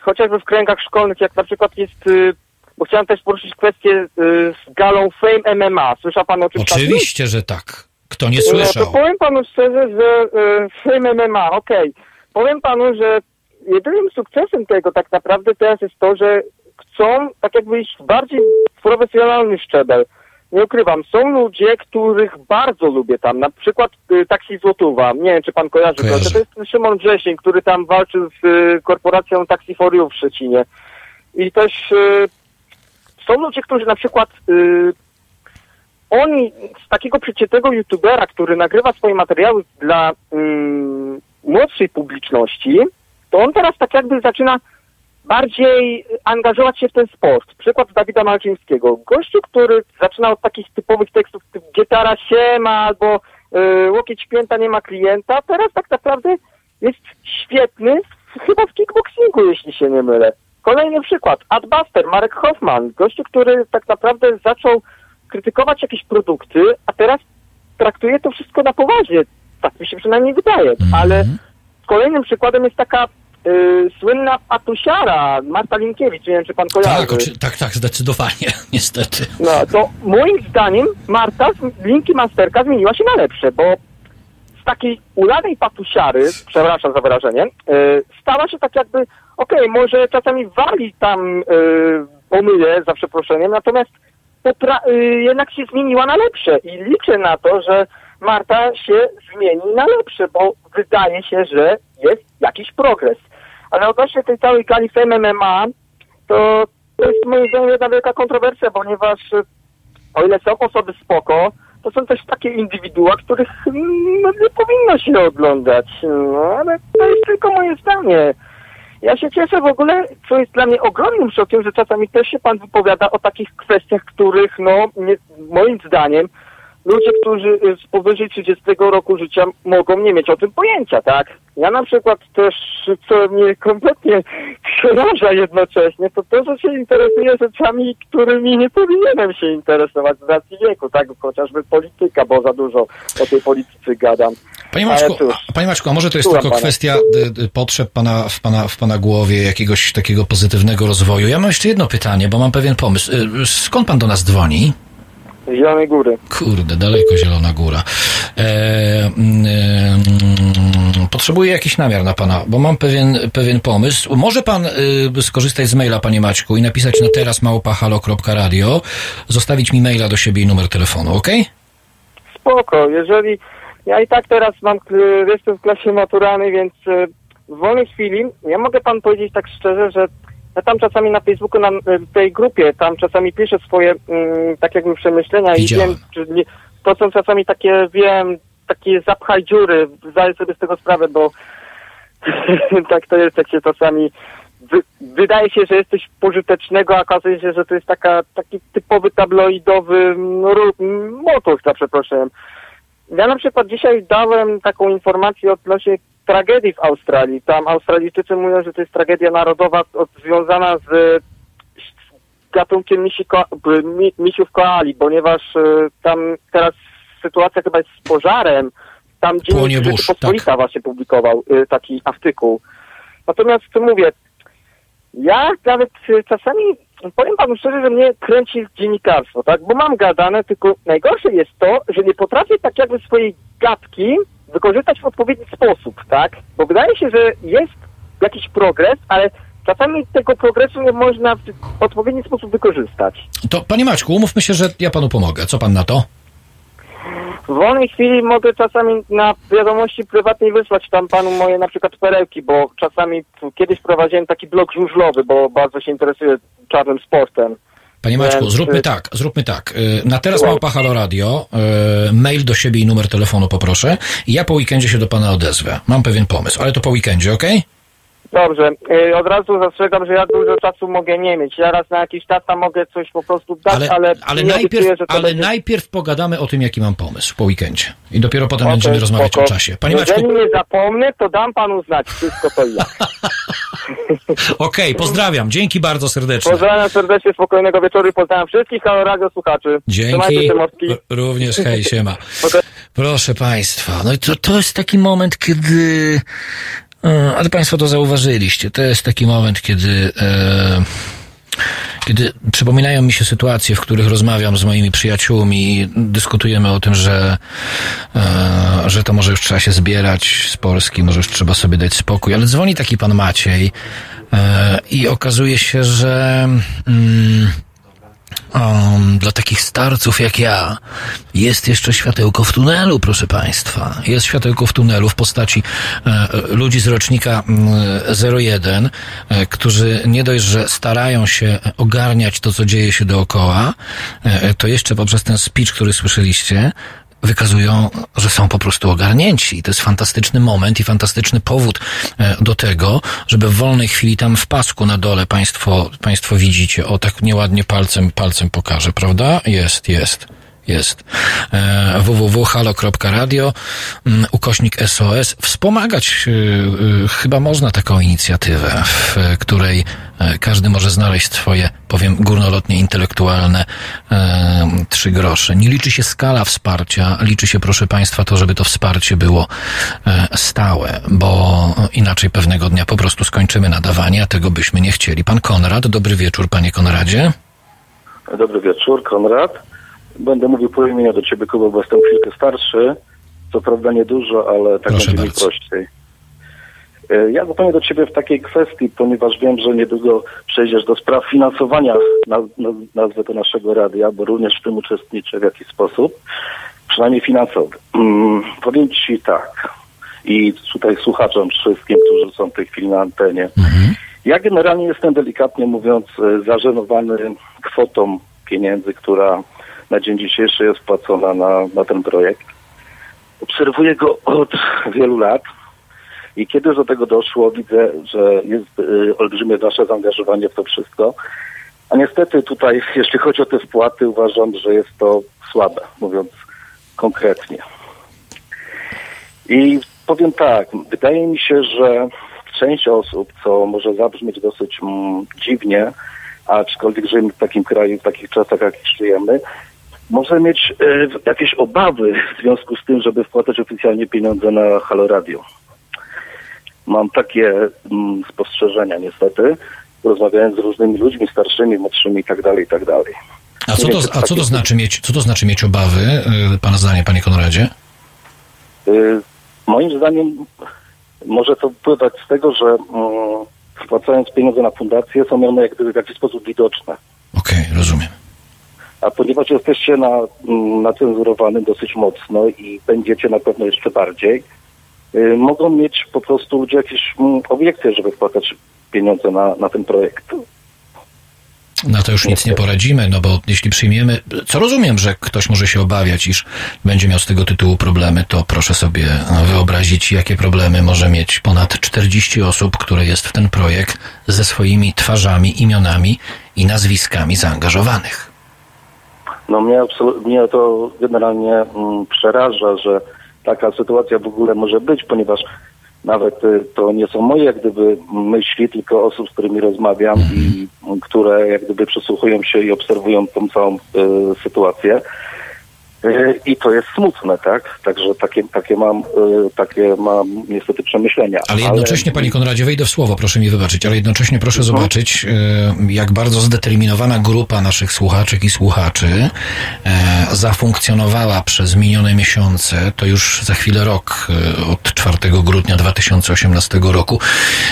chociażby w kręgach szkolnych, jak na przykład jest, y, bo chciałem też poruszyć kwestię y, z galą Fame MMA. Słyszał pan o czymś? Oczywiście, że tak. Kto nie No słyszał? to powiem panu szczerze, że y, Fame MMA, okej. Powiem panu, że jedynym sukcesem tego tak naprawdę teraz jest to, że chcą tak jakby iść w bardziej profesjonalny szczebel. nie ukrywam, są ludzie, których bardzo lubię tam. Na przykład y, Taksi Złotówa. Nie wiem, czy pan kojarzy. Kojarzę. To jest Szymon Grzesień, który tam walczył z y, korporacją Taxi for You w Szczecinie. I też y, są ludzie, którzy na przykład y, oni z takiego przeciętnego youtubera, który nagrywa swoje materiały dla mm, młodszej publiczności, to on teraz tak jakby zaczyna bardziej angażować się w ten sport. Przykład Dawida Malczyńskiego. Gościu, który zaczyna od takich typowych tekstów typu gitara siema albo y, łokieć pięta nie ma klienta, teraz tak naprawdę jest świetny chyba w kickboxingu, jeśli się nie mylę. Kolejny przykład. Adbuster, Marek Hoffman. Gościu, który tak naprawdę zaczął krytykować jakieś produkty, a teraz traktuje to wszystko na poważnie. Tak mi się przynajmniej wydaje. Ale kolejnym przykładem jest taka y, słynna patusiara Marta Linkiewicz. Nie wiem, czy pan kojarzy. Tak, oczy, tak, tak, zdecydowanie, niestety. No to moim zdaniem Marta z Linki Masterka zmieniła się na lepsze, bo z takiej ulanej patusiary, przepraszam za wyrażenie, y, stała się tak jakby, okej, może czasami wali tam y, pomyje, za przeproszeniem, natomiast popra- y, jednak się zmieniła na lepsze i liczę na to, że Marta się zmieni na lepsze, bo wydaje się, że jest jakiś progres. Ale odnośnie tej całej gali Fame MMA, to to jest moim zdaniem jedna wielka kontrowersja, ponieważ o ile są osoby spoko, to są też takie indywidua, których mm, no, nie powinno się oglądać. No, ale to jest tylko moje zdanie. Ja się cieszę w ogóle, co jest dla mnie ogromnym szokiem, że czasami też się pan wypowiada o takich kwestiach, których, no, nie, moim zdaniem, ludzie, którzy z powyżej 30 roku życia mogą nie mieć o tym pojęcia, tak? Ja na przykład też, co mnie kompletnie przeraża jednocześnie, to to, że się interesuję rzeczami, którymi nie powinienem się interesować z racji wieku, tak? Chociażby polityka, bo za dużo o tej polityce gadam. Panie Maczku, a, panie Maczku, a może to jest słucham tylko pana. kwestia y, y, potrzeb pana, w, pana, w pana głowie, jakiegoś takiego pozytywnego rozwoju? Ja mam jeszcze jedno pytanie, bo mam pewien pomysł. Y, Skąd pan do nas dzwoni? Zielonej Góry. Kurde, daleko Zielona Góra. E, e, potrzebuję jakiś namiar na pana, bo mam pewien, pewien pomysł. Może pan y, skorzystać z maila, panie Maćku, i napisać na teraz małpahalo.radio, zostawić mi maila do siebie i numer telefonu, ok? Spoko, jeżeli ja i tak teraz mam, y, jestem w klasie maturalnej, więc y, w wolnej chwili, ja mogę pan powiedzieć tak szczerze, że ja tam czasami na Facebooku, na y, tej grupie, tam czasami piszę swoje mm, tak jakby przemyślenia Widziałem. i wiem, czy nie, to są czasami takie, wiem, takie zapchaj dziury, zdaję sobie z tego sprawę, bo tak to jest, jak się czasami wy, wydaje się, że jest coś pożytecznego, a okazuje się, że to jest taka, taki typowy tabloidowy mm, mm, motor, za przeproszeniem. Ja na przykład dzisiaj dałem taką informację odnośnie tragedii w Australii. Tam Australijczycy mówią, że to jest tragedia narodowa od, związana z, gatunkiem misi, misiów koali, ponieważ e, tam teraz sytuacja chyba jest z pożarem. Tam Dziennik Rzeczypospolita właśnie publikował e, taki artykuł. Natomiast mówię, ja nawet y, czasami, powiem panu szczerze, że mnie kręci dziennikarstwo, tak? Bo mam gadane, tylko najgorsze jest to, że nie potrafię tak jakby swojej gadki wykorzystać w odpowiedni sposób, tak? Bo wydaje się, że jest jakiś progres, ale czasami tego progresu nie można w odpowiedni sposób wykorzystać. To, panie Maćku, umówmy się, że ja panu pomogę. Co pan na to? W wolnej chwili mogę czasami na wiadomości prywatnej wysłać tam panu moje na przykład perełki, bo czasami kiedyś prowadziłem taki blog żużlowy, bo bardzo się interesuję czarnym sportem. Panie Maćku, zróbmy y, tak, zróbmy tak. Y, Na teraz małpa Halo Radio, y, mail do siebie i numer telefonu poproszę ja po weekendzie się do pana odezwę. Mam pewien pomysł, ale to po weekendzie, okej? Dobrze, y, od razu zastrzegam, że ja dużo czasu mogę nie mieć. Ja raz na jakiś czas tam mogę coś po prostu dać, Ale, ale, ale, najpierw, obiecuję, ale będzie... najpierw pogadamy o tym, jaki mam pomysł po weekendzie. I dopiero potem Okej, będziemy rozmawiać spoko. o czasie. Panie Jeżeli Maćku, nie zapomnę, to dam panu znać wszystko to i jak. okej, pozdrawiam. Dzięki bardzo serdecznie. Pozdrawiam serdecznie, spokojnego wieczoru i pozdrawiam wszystkich Halo Radio słuchaczy. Dzięki. Również, hej, siema. Proszę Państwa, no i to, to jest taki moment, kiedy... e, Ale Państwo to zauważyliście. To jest taki moment, kiedy... E, kiedy przypominają mi się sytuacje, w których rozmawiam z moimi przyjaciółmi i dyskutujemy o tym, że, e, że to może już trzeba się zbierać z Polski, może już trzeba sobie dać spokój, ale dzwoni taki pan Maciej e, i okazuje się, że mm, um, dla takich starców jak ja jest jeszcze światełko w tunelu, proszę Państwa. Jest światełko w tunelu w postaci e, e, ludzi z rocznika mm, 01, e, którzy nie dość, że starają się ogarniać to, co dzieje się dookoła, e, to jeszcze poprzez ten speech, który słyszeliście, wykazują, że są po prostu ogarnięci. I to jest fantastyczny moment i fantastyczny powód e, do tego, żeby w wolnej chwili tam w pasku na dole państwo, państwo widzicie, o tak nieładnie palcem, palcem pokażę, prawda? Jest, jest. Jest. E, www.halo.radio mm, ukośnik SOS. Wspomagać y, y, chyba można taką inicjatywę, w której e, każdy może znaleźć swoje, powiem, górnolotnie intelektualne e, trzy grosze. Nie liczy się skala wsparcia, liczy się, proszę Państwa, to, żeby to wsparcie było e, stałe, bo inaczej pewnego dnia po prostu skończymy nadawanie, a tego byśmy nie chcieli. Pan Konrad, dobry wieczór, panie Konradzie. Dobry wieczór, Konrad. Będę mówił po imieniu do ciebie, Kuba, bo jestem chwilkę starszy. Co prawda niedużo, ale tak Proszę będzie mi bardzo. prościej. E, Ja dzwonię do ciebie w takiej kwestii, ponieważ wiem, że niedługo przejdziesz do spraw finansowania, na, na, nazwę to naszego radia, bo również w tym uczestniczę w jakiś sposób, przynajmniej finansowy. Mm, powiem ci tak, i tutaj słuchaczom wszystkim, którzy są w tej chwili na antenie. Ja generalnie jestem delikatnie mówiąc e, zażenowany kwotą pieniędzy, która na dzień dzisiejszy jest wpłacona na, na ten projekt. Obserwuję go od wielu lat i kiedy do tego doszło, widzę, że jest y, olbrzymie nasze zaangażowanie w to wszystko. A niestety tutaj, jeśli chodzi o te wpłaty, uważam, że jest to słabe, mówiąc konkretnie. I powiem tak, wydaje mi się, że część osób, co może zabrzmieć dosyć mm, dziwnie, aczkolwiek żyjemy w takim kraju, w takich czasach, jak żyjemy, może mieć e, jakieś obawy w związku z tym, żeby wpłacać oficjalnie pieniądze na Halo Radio. Mam takie mm, spostrzeżenia niestety, rozmawiając z różnymi ludźmi starszymi, młodszymi i tak dalej, i tak. A co to, a co to znaczy mieć, co to znaczy mieć obawy, y, pana zdanie, panie Konradzie? Y, Moim zdaniem może to wpływać z tego, że mm, wpłacając pieniądze na fundację są one jak gdyby w jakiś sposób widoczne. Okej, rozumiem. A ponieważ jesteście na, mm, nacenzurowanym dosyć mocno i będziecie na pewno jeszcze bardziej, y, mogą mieć po prostu ludzie jakieś mm, obiekcje, żeby wpłacać pieniądze na, na ten projekt. Na to już nic nie poradzimy, no bo jeśli przyjmiemy, co rozumiem, że ktoś może się obawiać, iż będzie miał z tego tytułu problemy, to proszę sobie no, wyobrazić, jakie problemy może mieć ponad 40 osób, które jest w ten projekt ze swoimi twarzami, imionami i nazwiskami zaangażowanych. No mnie, mnie to generalnie mm, przeraża, że taka sytuacja w ogóle może być, ponieważ nawet y, to nie są moje jak gdyby myśli, tylko osób, z którymi rozmawiam i mm, które jak gdyby przysłuchują się i obserwują tą całą y, sytuację. Y, I to jest smutne, tak? Także takie, takie mam, y, takie mam niestety przemyślenia. Ale jednocześnie, panie Konradzie, wejdę w słowo, proszę mi wybaczyć, ale jednocześnie proszę zobaczyć, e, jak bardzo zdeterminowana grupa naszych słuchaczek i słuchaczy e, zafunkcjonowała przez minione miesiące, to już za chwilę rok, e, od 4 grudnia 2018 roku,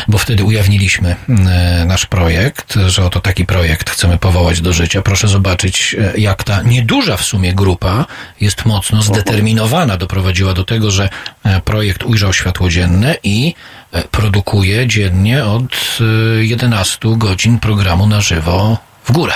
bo wtedy ujawniliśmy e, nasz projekt, że oto taki projekt chcemy powołać do życia. Proszę zobaczyć, e, jak ta nieduża w sumie grupa jest mocno zdeterminowana, doprowadziła do tego, że e, projekt ujrzał światło dzienne i e, produkuje dziennie od e, 11 godzin programu na żywo w górę.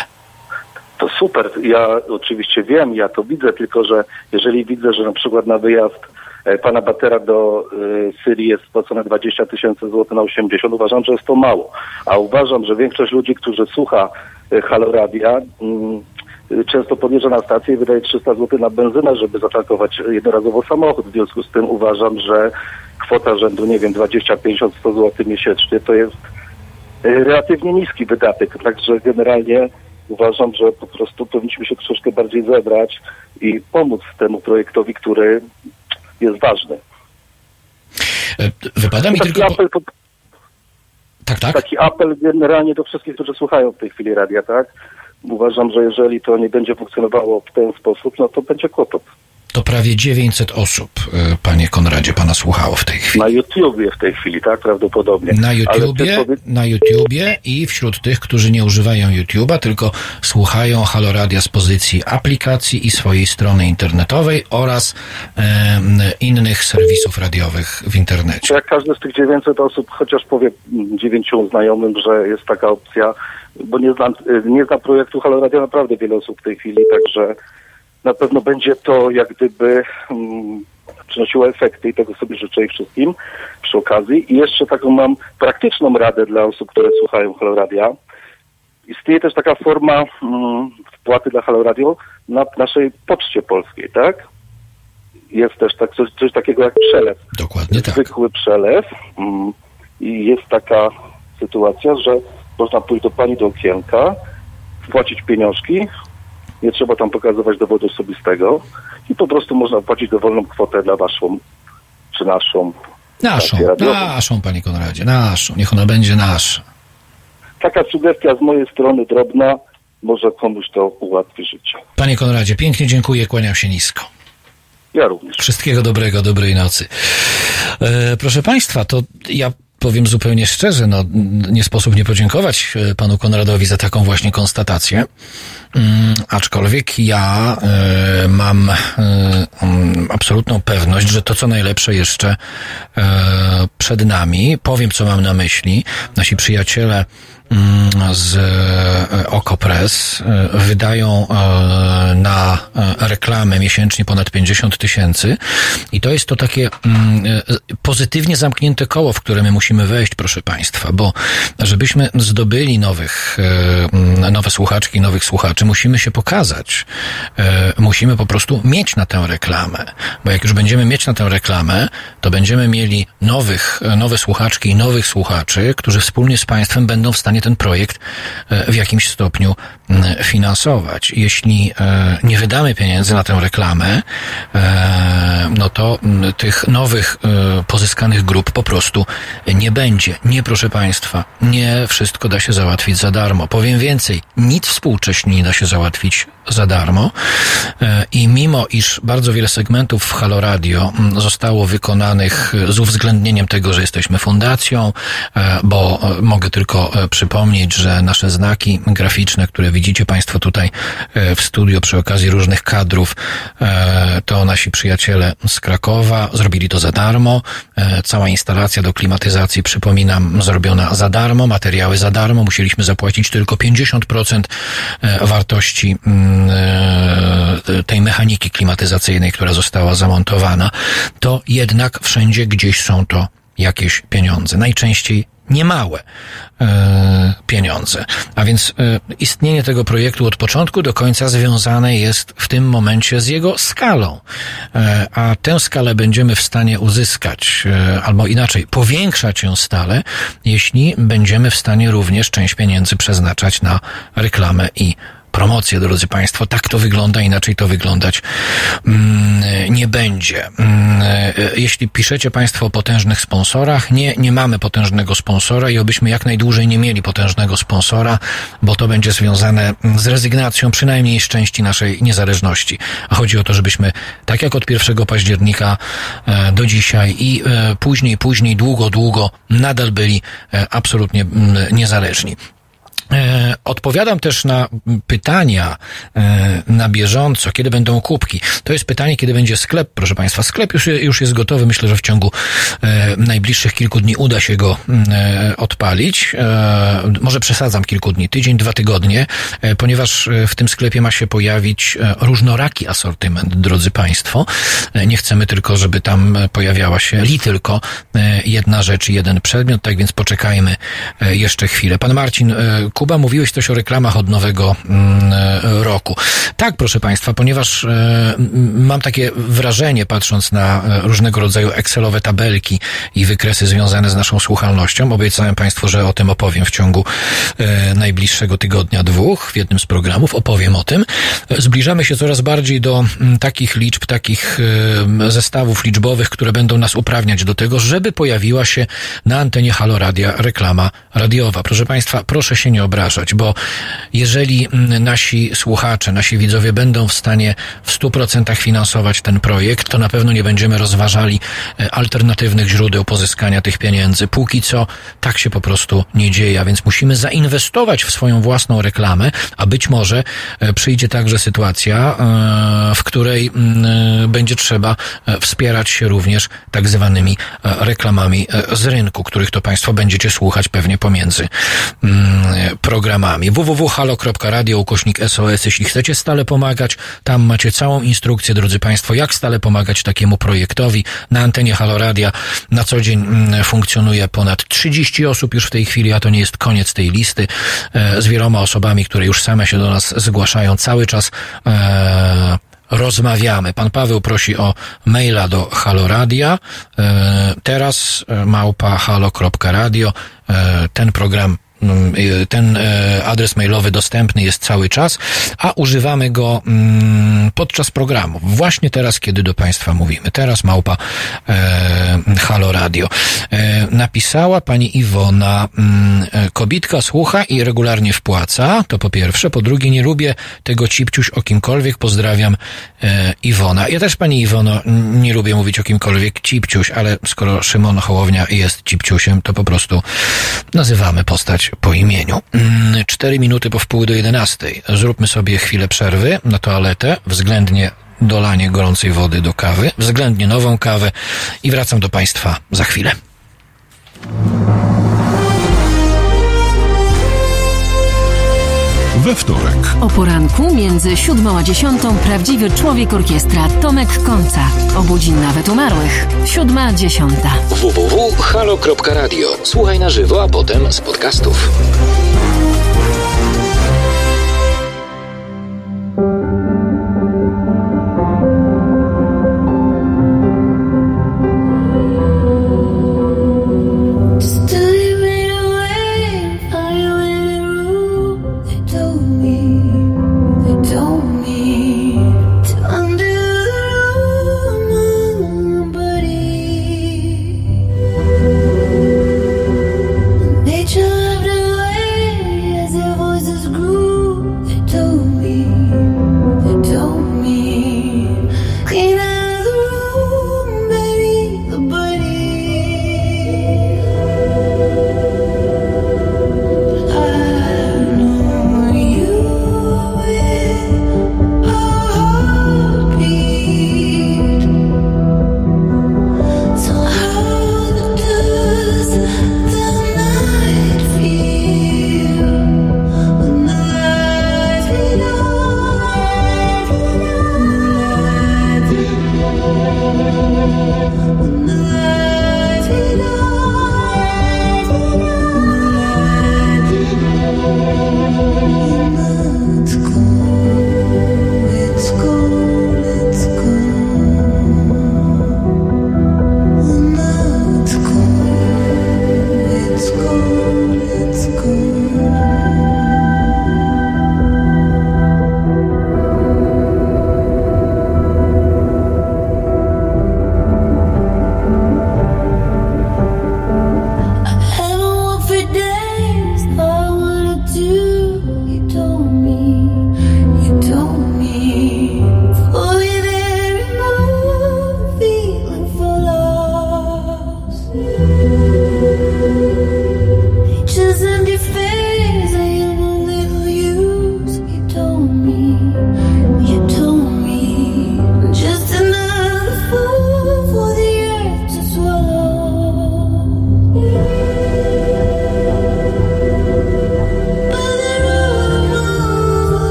To super. Ja oczywiście wiem, ja to widzę, tylko że jeżeli widzę, że na przykład na wyjazd e, pana Batera do y, Syrii jest spłacone 20 tysięcy złotych na 80, uważam, że jest to mało. A uważam, że większość ludzi, którzy słucha y, Halo Radia, mm, y, często podjeżdża na stację i wydaje 300 zł na benzynę, żeby zatankować jednorazowo samochód. W związku z tym uważam, że kwota rzędu, nie wiem, 20, 50, 100 zł miesięcznie to jest y, relatywnie niski wydatek. Także generalnie uważam, że po prostu powinniśmy się troszkę bardziej zebrać i pomóc temu projektowi, który jest ważny. E, Wypada mi taki, tylko... Apel, po- Tak, tak? taki apel generalnie do wszystkich, którzy słuchają w tej chwili radia, tak? Uważam, że jeżeli to nie będzie funkcjonowało w ten sposób, no to będzie kłopot. To prawie 900 osób, e, panie Konradzie, pana słuchało w tej chwili. Na YouTubie w tej chwili, tak? Prawdopodobnie. Na YouTubie, powie- na YouTubie i wśród tych, którzy nie używają YouTube'a, tylko słuchają Halo Radia z pozycji aplikacji i swojej strony internetowej oraz em, innych serwisów radiowych w internecie. Jak każdy z tych 900 osób chociaż powie dziewięciu znajomym, że jest taka opcja, bo nie znam, y, nie znam projektu Halo Radio naprawdę wiele osób w tej chwili, także na pewno będzie to jak gdyby mm, przynosiło efekty i tego sobie życzę ich wszystkim przy okazji. I jeszcze taką mam praktyczną radę dla osób, które słuchają Halo Radia. Istnieje też taka forma mm, wpłaty dla Halo Radio na naszej poczcie polskiej, tak? Jest też tak, coś, coś takiego jak przelew. Dokładnie tak. Zwykły przelew. Mm, I jest taka sytuacja, że można pójść do pani do okienka, wpłacić pieniążki, nie trzeba tam pokazywać dowodu osobistego i po prostu można wpłacić dowolną kwotę dla waszą czy naszą Naszą, naszą, panie Konradzie, naszą. Niech ona będzie nasza. Taka sugestia z mojej strony drobna, może komuś to ułatwi życie. Panie Konradzie, pięknie dziękuję, kłaniam się nisko. Ja również. Wszystkiego dobrego, dobrej nocy. E, proszę Państwa, to ja powiem zupełnie szczerze, no nie sposób nie podziękować e, panu Konradowi za taką właśnie konstatację. Mm, aczkolwiek ja e, mam mm, absolutną pewność, że to co najlepsze jeszcze e, przed nami. Powiem, co mam na myśli. Nasi przyjaciele z e, Okopres e, wydają e, na reklamy miesięcznie ponad 50 tysięcy i to jest to takie mm, pozytywnie zamknięte koło, w które my musimy wejść, proszę Państwa, bo żebyśmy zdobyli nowych, mm, nowe słuchaczki, nowych słuchaczy, musimy się pokazać. Musimy po prostu mieć na tę reklamę, bo jak już będziemy mieć na tę reklamę, to będziemy mieli nowych, nowe słuchaczki i nowych słuchaczy, którzy wspólnie z Państwem będą w stanie ten projekt e, w jakimś stopniu finansować. Jeśli e, nie wydamy pieniędzy na tę reklamę, e, no to tych nowych pozyskanych grup po prostu nie będzie. Nie, proszę Państwa, nie wszystko da się załatwić za darmo. Powiem więcej, nic współcześnie nie da się załatwić za darmo i mimo iż bardzo wiele segmentów w Halo Radio zostało wykonanych z uwzględnieniem tego, że jesteśmy fundacją, bo mogę tylko e, przypomnieć, że nasze znaki graficzne, które widzicie Państwo tutaj e, w studio przy okazji różnych kadrów, e, to nasi przyjaciele z Krakowa zrobili to za darmo. E, Cała instalacja do klimatyzacji, przypominam, zrobiona za darmo, materiały za darmo. Musieliśmy zapłacić tylko 50% e, wartości mm, tej mechaniki klimatyzacyjnej, która została zamontowana. To jednak wszędzie gdzieś są to jakieś pieniądze. Najczęściej niemałe e, pieniądze. A więc e, istnienie tego projektu od początku do końca związane jest w tym momencie z jego skalą. E, a tę skalę będziemy w stanie uzyskać, e, albo inaczej, powiększać ją stale, jeśli będziemy w stanie również część pieniędzy przeznaczać na reklamę i promocję, drodzy Państwo. Tak to wygląda, inaczej to wyglądać mm, nie będzie. Mm, e, Jeśli piszecie Państwo o potężnych sponsorach, nie, nie mamy potężnego sponsora i obyśmy jak najdłużej nie mieli potężnego sponsora, bo to będzie związane z rezygnacją przynajmniej z części naszej niezależności. A chodzi o to, żebyśmy tak jak od 1 października e, do dzisiaj i e, później, później, długo, długo nadal byli absolutnie mm, niezależni. E, Odpowiadam też na pytania e, na bieżąco, kiedy będą kubki. To jest pytanie, kiedy będzie sklep, proszę Państwa. Sklep już, już jest gotowy. Myślę, że w ciągu e, najbliższych kilku dni uda się go e, odpalić. Może przesadzam kilku dni, tydzień, dwa tygodnie, ponieważ w tym sklepie ma się pojawić różnoraki asortyment, drodzy Państwo. Nie chcemy tylko, żeby tam pojawiała się li tylko jedna rzecz i jeden przedmiot, tak więc poczekajmy jeszcze chwilę. Pan Marcin Kuba, mówiłeś coś o reklamach od nowego mm, e, roku. Tak, proszę Państwa, ponieważ e, mam takie wrażenie, patrząc na e, różnego rodzaju Excelowe tabelki i wykresy związane z naszą słuchalnością, obiecałem Państwu, że o tym opowiem w ciągu najbliższego tygodnia, dwóch, w jednym z programów, opowiem o tym. Zbliżamy się coraz bardziej do takich liczb, takich zestawów liczbowych, które będą nas uprawniać do tego, żeby pojawiła się na antenie Halo Radia reklama radiowa. Proszę Państwa, proszę się nie obawiać bo jeżeli mm, nasi słuchacze, nasi widzowie będą w stanie w 100% finansować ten projekt, to na pewno nie będziemy rozważali e, alternatywnych źródeł pozyskania tych pieniędzy. Póki co tak się po prostu nie dzieje, a więc musimy zainwestować w swoją własną reklamę, a być może e, przyjdzie także sytuacja, e, w której mm, będzie trzeba wspierać się również tak zwanymi reklamami z rynku, których to Państwo będziecie słuchać pewnie pomiędzy mm, programami. www.halo.radio ukośnik SOS. Jeśli chcecie stale pomagać, tam macie całą instrukcję, drodzy Państwo, jak stale pomagać takiemu projektowi. Na antenie Halo Radia na co dzień mm, funkcjonuje ponad 30 osób już w tej chwili, a to nie jest koniec tej listy e, z wieloma osobami, które już same się do nas zgłaszają cały czas. E, rozmawiamy. Pan Paweł prosi o maila do Haloradia. E, teraz małpa halo.radio. Ten program ten e, adres mailowy dostępny jest cały czas, a używamy go mm, podczas programu. Właśnie teraz, kiedy do Państwa mówimy. Teraz małpa e, Halo Radio. E, napisała pani Iwona, mm, kobitka słucha i regularnie wpłaca, to po pierwsze. Po drugie, nie lubię tego cipciuś o kimkolwiek. Pozdrawiam Iwona. Ja też pani Iwono nie lubię mówić o kimkolwiek cipciuś, ale skoro Szymon Hołownia jest cipciusiem, to po prostu nazywamy postać po imieniu. Mm, Cztery minuty po wpół do jedenastej. Zróbmy sobie chwilę przerwy na toaletę, względnie dolanie gorącej wody do kawy, względnie nową kawę i wracam do Państwa za chwilę. We wtorek. O poranku między siódmą a dziesiątą prawdziwy człowiek orkiestra Tomek Końca. Obudzi nawet umarłych. Siódma, dziesiąta. www.halo.radio. Słuchaj na żywo, a potem z podcastów.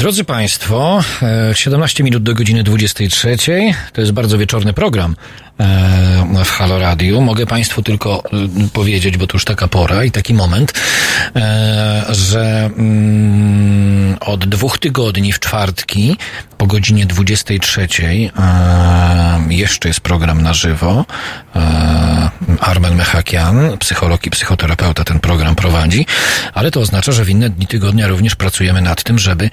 Drodzy Państwo, e, 17 minut do godziny 23. To jest bardzo wieczorny program e, w Halo Radio. Mogę Państwu tylko e, powiedzieć, bo to już taka pora i taki moment, że mm, od dwóch tygodni w czwartki po godzinie 23 jeszcze jest program na żywo Armen Mechakian, psycholog i psychoterapeuta, ten program prowadzi, ale to oznacza, że w inne dni tygodnia również pracujemy nad tym, żeby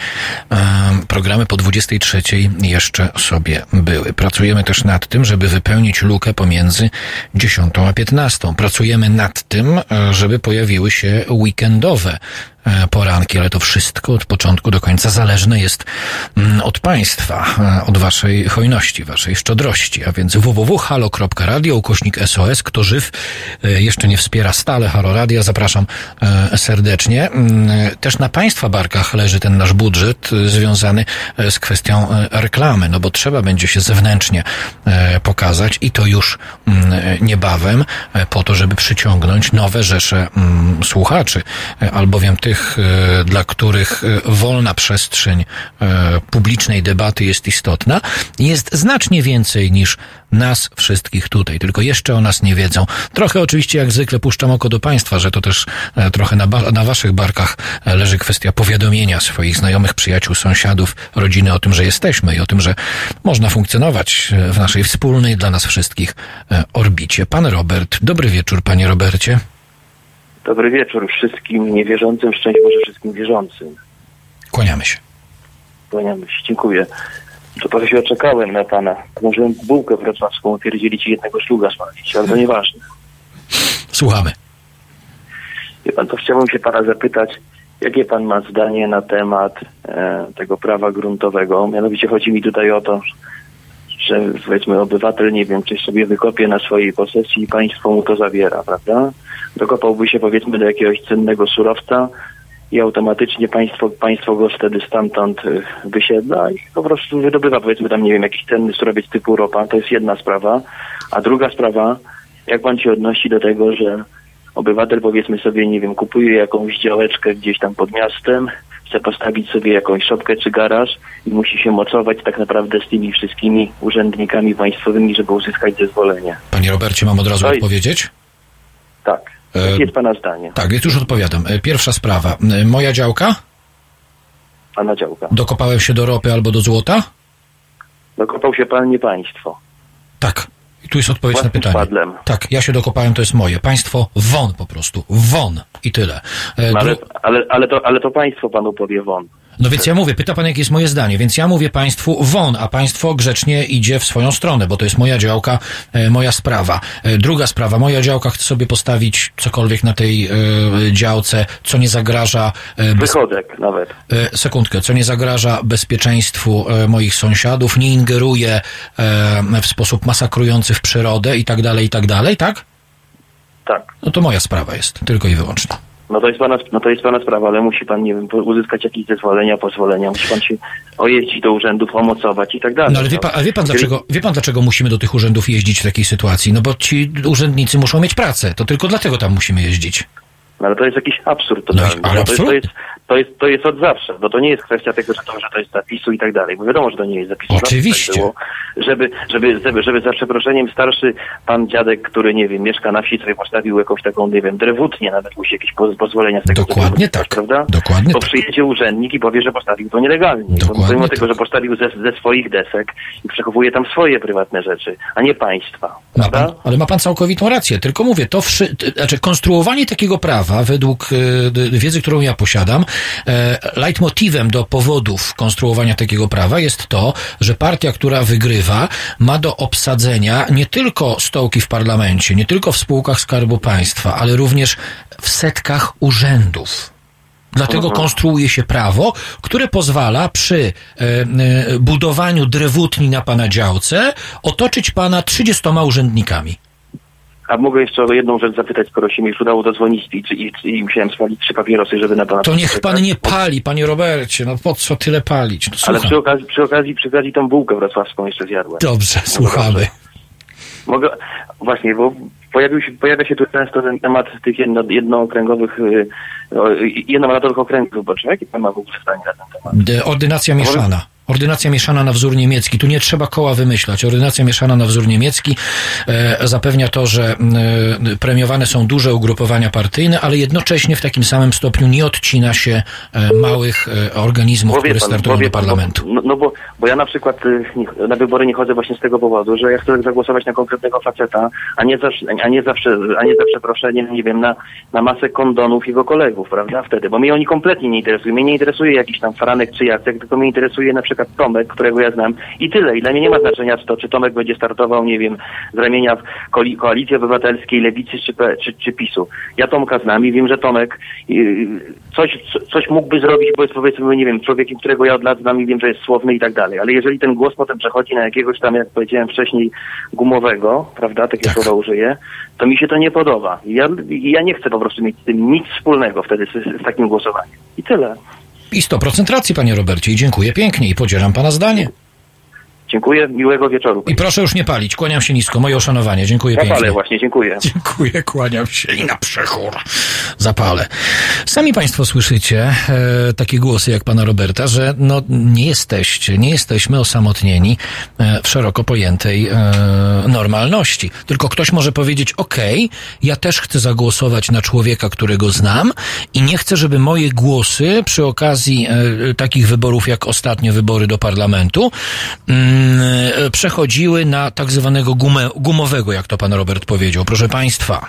programy po 23 jeszcze sobie były. Pracujemy też nad tym, żeby wypełnić lukę pomiędzy 10 a 15. Pracujemy nad tym, e, żeby pojawiły się weekendowe poranki, ale to wszystko od początku do końca zależne jest mm, od Państwa, e, od Waszej hojności, Waszej szczodrości, a więc www.halo.radio, ukośnik SOS, kto żyw e, jeszcze nie wspiera stale Halo Radia, zapraszam e, serdecznie. Mm, Też na Państwa barkach leży ten nasz budżet e, związany e, z kwestią e, reklamy, no bo trzeba będzie się zewnętrznie e, pokazać i to już mm, e, niebawem e, po to, żeby przyciągnąć nowe rzesze słuchaczy, e, albowiem tych, e, dla których e, wolna przestrzeń e, publicznej debaty jest istotna, jest znacznie więcej niż nas wszystkich tutaj, tylko jeszcze o nas nie wiedzą. Trochę oczywiście jak zwykle puszczam oko do Państwa, że to też trochę na, na Waszych barkach leży kwestia powiadomienia swoich znajomych, przyjaciół, sąsiadów, rodziny o tym, że jesteśmy i o tym, że można funkcjonować w naszej wspólnej dla nas wszystkich orbicie. Pan Robert, dobry wieczór, Panie Robercie. Dobry wieczór wszystkim niewierzącym, szczęść Boże wszystkim wierzącym. Kłaniamy się. Kłaniamy się, dziękuję. To trochę się oczekałem na pana. Możemy bułkę wrocławską pierdzielić i jednego szluga spalić, ale to nieważne. Słuchamy. Wie pan, to chciałbym się pana zapytać, jakie pan ma zdanie na temat e, tego prawa gruntowego? Mianowicie chodzi mi tutaj o to, że powiedzmy obywatel, nie wiem, coś sobie wykopie na swojej posesji i państwo mu to zabiera, prawda? Dokopałby się powiedzmy do jakiegoś cennego surowca i automatycznie państwo, państwo go wtedy stamtąd y, wysiedla i po prostu wydobywa powiedzmy tam, nie wiem, jakiś cenny surowiec typu ropa. To jest jedna sprawa. A druga sprawa, jak pan się odnosi do tego, że obywatel powiedzmy sobie, nie wiem, kupuje jakąś działeczkę gdzieś tam pod miastem, chce postawić sobie jakąś szopkę czy garaż i musi się mocować tak naprawdę z tymi wszystkimi urzędnikami państwowymi, żeby uzyskać zezwolenie. Panie Robercie, mam od razu To jest- odpowiedzieć? Tak. E, Jakie jest pana zdanie? Tak, więc już odpowiadam. E, Pierwsza sprawa. E, Moja działka? Pana działka. Dokopałem się do ropy albo do złota? Dokopał się pan, nie państwo. Tak. I tu jest odpowiedź na pytanie. szpadlem. Tak, ja się dokopałem, to jest moje. Państwo won po prostu. Won. I tyle. E, ale, ale, ale, to, ale to państwo panu powie won. No więc ja mówię, pyta pan, jakie jest moje zdanie, więc ja mówię państwu won, a państwo grzecznie idzie w swoją stronę, bo to jest moja działka, e, moja sprawa. E, druga sprawa, moja działka chce sobie postawić cokolwiek na tej e, działce, co nie zagraża... Bez... Wychodek nawet. Sekundkę, co nie zagraża bezpieczeństwu moich sąsiadów, nie ingeruje w sposób masakrujący w przyrodę i tak dalej, i tak dalej, tak? Tak. No to moja sprawa jest, tylko i wyłącznie. No to jest pana, no to jest pana sprawa, ale musi pan, nie wiem, uzyskać jakieś zezwolenia, pozwolenia, musi pan się ojeździć do urzędów, omocować i tak dalej. No ale wie pan, a wie pan, dlaczego, wie pan dlaczego musimy do tych urzędów jeździć w takiej sytuacji? No bo ci urzędnicy muszą mieć pracę, to tylko dlatego tam musimy jeździć. No ale to jest jakiś absurd totalny. No ale to, jest, absurd? to, jest, to, jest, to jest od zawsze, bo to nie jest kwestia tego, że to, że to jest zapisu i tak dalej, bo wiadomo, że to nie jest zapisu. Oczywiście. Tak było, żeby, żeby, żeby, żeby za przeproszeniem starszy pan dziadek, który, nie wiem, mieszka na wsi, sobie postawił jakąś taką, nie wiem, drewutnię, nawet musi jakieś poz- pozwolenia z tego Dokładnie tak. Prawda? Dokładnie Bo tak. przyjedzie urzędnik i powie, że postawił to nielegalnie. Dokładnie Pomimo tak. tego, że postawił ze, ze swoich desek i przechowuje tam swoje prywatne rzeczy, a nie państwa. Ma pan, ale ma pan całkowitą rację, tylko mówię, to wszy, znaczy konstruowanie takiego prawa według e, wiedzy, którą ja posiadam, e, leitmotywem do powodów konstruowania takiego prawa jest to, że partia, która wygrywa, ma do obsadzenia nie tylko stołki w parlamencie, nie tylko w spółkach Skarbu Państwa, ale również w setkach urzędów. Dlatego konstruuje się prawo, które pozwala przy e, e, budowaniu drewutni na pana działce otoczyć pana 30 urzędnikami. A mogę jeszcze o jedną rzecz zapytać, skoro się mi już udało dodzwonić i, i, i musiałem spalić trzy papierosy, żeby na pana To niech pan nie pali, panie Robercie, no po co tyle palić? No, Ale przy okazji, przy okazji, przy okazji tą bułkę wrocławską jeszcze zjadłem. Dobrze, słuchamy. Mogę, właśnie, bo pojawił się, pojawia się tu często ten temat tych jedno, jednookręgowych, y, o, jednomandatowych okręgów wyborczych. Jakie pan ma w ogóle zdanie na ten temat? D- Ordynacja mieszana. Ordynacja mieszana na wzór niemiecki. Tu nie trzeba koła wymyślać. Ordynacja mieszana na wzór niemiecki e, zapewnia to, że e, premiowane są duże ugrupowania partyjne, ale jednocześnie w takim samym stopniu nie odcina się e, małych e, organizmów, Bo które pan, startują do pan, parlamentu. Bo, no, no bo, bo ja na przykład y, na wybory nie chodzę właśnie z tego powodu, że ja chcę zagłosować na konkretnego faceta, a nie zawsze, a nie zawsze, a nie za przeproszeniem, nie wiem, na, na masę kondonów jego kolegów, prawda, wtedy, bo mnie oni kompletnie nie interesują. Mnie nie interesuje jakiś tam Franek czy Jacek, tylko mnie interesuje na przykład Tomek, którego ja znam i tyle. I dla mnie nie ma znaczenia to, czy Tomek będzie startował, nie wiem, z ramienia koali- Koalicji Obywatelskiej, Lewicy czy, czy, czy PiSu. Ja Tomka znam i wiem, że Tomek coś, co- coś mógłby zrobić, bo jest powiedzmy, nie wiem, człowiekiem, którego ja od lat znam i wiem, że jest słowny i tak dalej. Ale jeżeli ten głos potem przechodzi na jakiegoś tam, jak powiedziałem wcześniej, gumowego, prawda, takie słowa użyję, to mi się to nie podoba. I Ja, ja nie chcę po prostu mieć z tym nic wspólnego wtedy z, z takim głosowaniem. I tyle. I 100% racji, panie Robercie, i dziękuję pięknie i podzielam pana zdanie. Dziękuję, miłego wieczoru. I proszę już nie palić, kłaniam się nisko, moje uszanowanie, dziękuję Ja pięknie. właśnie, dziękuję. Dziękuję, kłaniam się i na przechór zapalę. Sami Państwo słyszycie e, takie głosy jak pana Roberta, że no nie jesteście, nie jesteśmy osamotnieni e, w szeroko pojętej e, normalności. Tylko ktoś może powiedzieć, okej, ja też chcę zagłosować na człowieka, którego znam i nie chcę, żeby moje głosy przy okazji e, takich wyborów jak ostatnie wybory do parlamentu mm, przechodziły na tak zwanego gumę, gumowego, jak to pan Robert powiedział. Proszę państwa,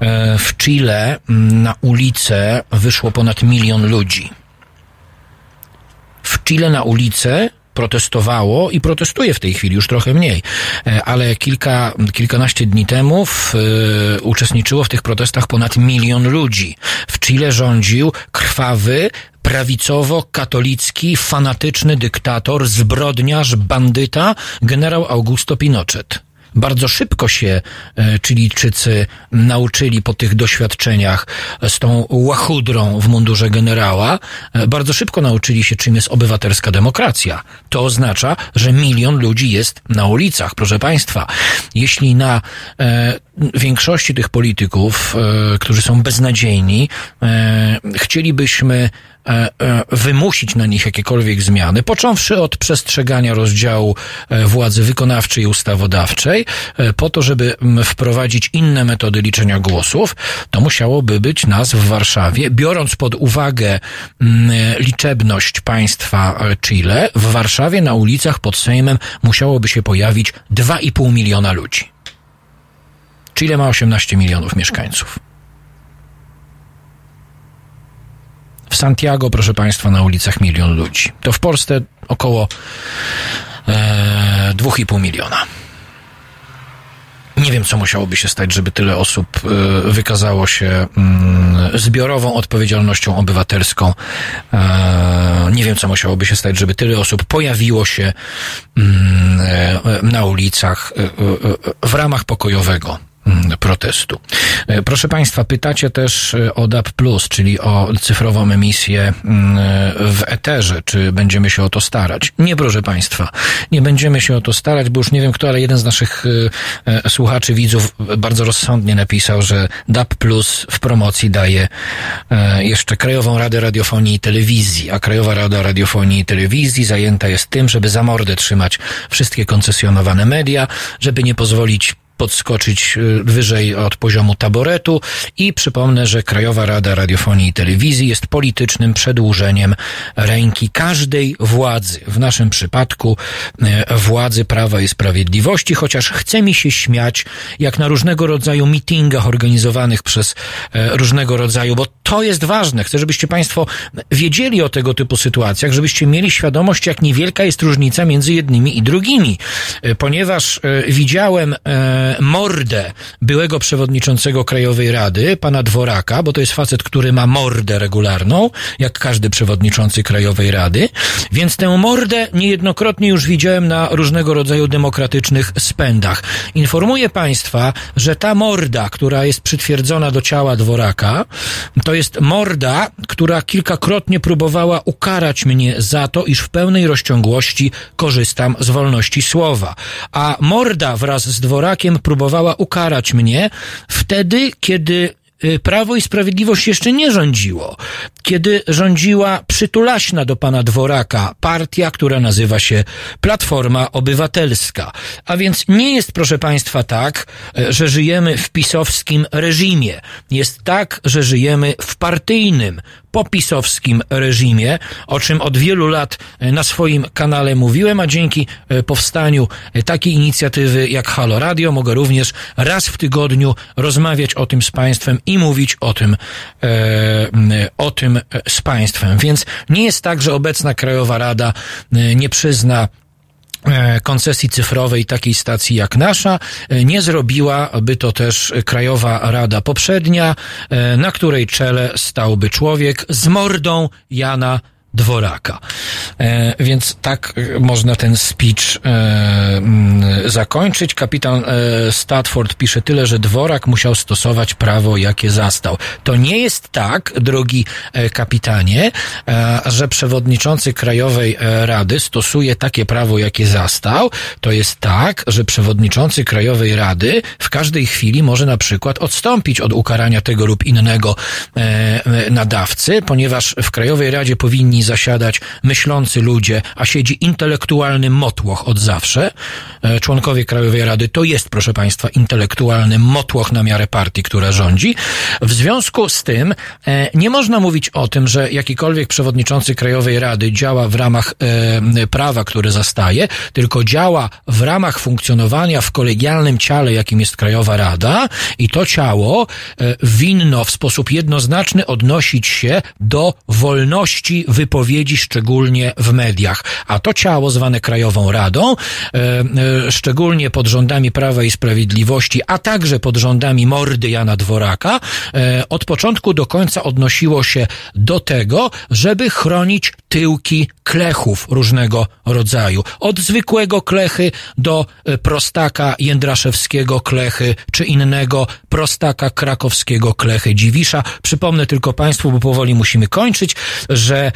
e, w Chile mm, na ulicę wyszło ponad milion ludzi. W Chile na ulicę protestowało i protestuje w tej chwili już trochę mniej, E, ale kilka, kilkanaście dni temu w, e, uczestniczyło w tych protestach ponad milion ludzi. W Chile rządził krwawy, prawicowo-katolicki, fanatyczny dyktator, zbrodniarz, bandyta, generał Augusto Pinochet. Bardzo szybko się e, Chilijczycy nauczyli po tych doświadczeniach z tą łachudrą w mundurze generała, e, bardzo szybko nauczyli się, czym jest obywatelska demokracja. To oznacza, że milion ludzi jest na ulicach. Proszę Państwa, jeśli na e, większości tych polityków, e, którzy są beznadziejni, e, chcielibyśmy e, wymusić na nich jakiekolwiek zmiany, począwszy od przestrzegania rozdziału władzy wykonawczej i ustawodawczej, po to, żeby m, wprowadzić inne metody liczenia głosów, to musiałoby być nas w Warszawie, biorąc pod uwagę m, liczebność państwa Chile, w Warszawie na ulicach pod Sejmem musiałoby się pojawić 2,5 miliona ludzi. Chile ma 18 milionów mieszkańców. W Santiago, proszę Państwa, na ulicach milion ludzi. To w Polsce około e, 2,5 miliona. Nie wiem, co musiałoby się stać, żeby tyle osób e, wykazało się mm, zbiorową odpowiedzialnością obywatelską. E, nie wiem, co musiałoby się stać, żeby tyle osób pojawiło się mm, e, na ulicach w ramach pokojowego protestu. E, Proszę Państwa, pytacie też e, o DAB+, czyli o cyfrową emisję mm, w eterze. Czy będziemy się o to starać? Nie, proszę Państwa, nie będziemy się o to starać, bo już nie wiem kto, ale jeden z naszych e, słuchaczy, widzów bardzo rozsądnie napisał, że DAB+, w promocji daje jeszcze Krajową Radę Radiofonii i Telewizji, a Krajowa Rada Radiofonii i Telewizji zajęta jest tym, żeby za mordę trzymać wszystkie koncesjonowane media, żeby nie pozwolić podskoczyć y, wyżej od poziomu taboretu i przypomnę, że Krajowa Rada Radiofonii i Telewizji jest politycznym przedłużeniem ręki każdej władzy. W naszym przypadku y, władzy Prawa i Sprawiedliwości, chociaż chce mi się śmiać, jak na różnego rodzaju meetingach organizowanych przez e, różnego rodzaju, bo to jest ważne. Chcę, żebyście Państwo wiedzieli o tego typu sytuacjach, żebyście mieli świadomość, jak niewielka jest różnica między jednymi i drugimi. Ponieważ widziałem mordę byłego przewodniczącego Krajowej Rady, pana Dworaka, bo to jest facet, który ma mordę regularną, jak każdy przewodniczący Krajowej Rady, więc tę mordę niejednokrotnie już widziałem na różnego rodzaju demokratycznych spędach. Informuję Państwa, że ta morda, która jest przytwierdzona do ciała Dworaka, to jest morda, która kilkakrotnie próbowała ukarać mnie za to, iż w pełnej rozciągłości korzystam z wolności słowa. A morda wraz z Dworakiem próbowała ukarać mnie wtedy, kiedy y, Prawo i Sprawiedliwość jeszcze nie rządziło, kiedy rządziła przytulaśna do pana Dworaka partia, która nazywa się Platforma Obywatelska. A więc nie jest, proszę państwa, tak, e, że żyjemy w pisowskim reżimie. Jest tak, że żyjemy w partyjnym, popisowskim reżimie, o czym od wielu lat e, na swoim kanale mówiłem, a dzięki e, powstaniu takiej inicjatywy jak Halo Radio mogę również raz w tygodniu rozmawiać o tym z Państwem i mówić o tym, e, o tym e, z Państwem. Więc nie jest tak, że obecna Krajowa Rada e, nie przyzna e, koncesji cyfrowej takiej stacji jak nasza. Nie zrobiła by to też Krajowa Rada poprzednia, na której czele stałby człowiek z mordą Jana Dworaka. E, więc tak można ten speech e, mm, zakończyć. Kapitan e, Statford pisze tyle, że Dworak musiał stosować prawo, jakie zastał. To nie jest tak, drogi e, kapitanie, e, że przewodniczący Krajowej e, Rady stosuje takie prawo, jakie zastał. To jest tak, że przewodniczący Krajowej Rady w każdej chwili może na przykład odstąpić od ukarania tego lub innego nadawcy, ponieważ w Krajowej Radzie powinni zasiadać myślący ludzie, a siedzi intelektualny motłoch od zawsze. E, Członkowie Krajowej Rady to jest, proszę Państwa, intelektualny motłoch na miarę partii, która rządzi. W związku z tym e, nie można mówić o tym, że jakikolwiek przewodniczący Krajowej Rady działa w ramach e, prawa, które zastaje, tylko działa w ramach funkcjonowania w kolegialnym ciele, jakim jest Krajowa Rada i to ciało winno w sposób jednoznaczny odnosić się do wolności wypowiedzi, szczególnie w mediach. A to ciało zwane Krajową Radą, e, e, szczególnie pod rządami Prawa i Sprawiedliwości, a także pod rządami mordy Jana Dworaka, e, od początku do końca odnosiło się do tego, żeby chronić tyłki klechów różnego rodzaju. Od zwykłego klechy do prostaka jędraszewskiego klechy, czy innego prostaka krakowskiego klechy Dziwisza. Przypomnę tylko Państwu, bo powoli musimy kończyć, że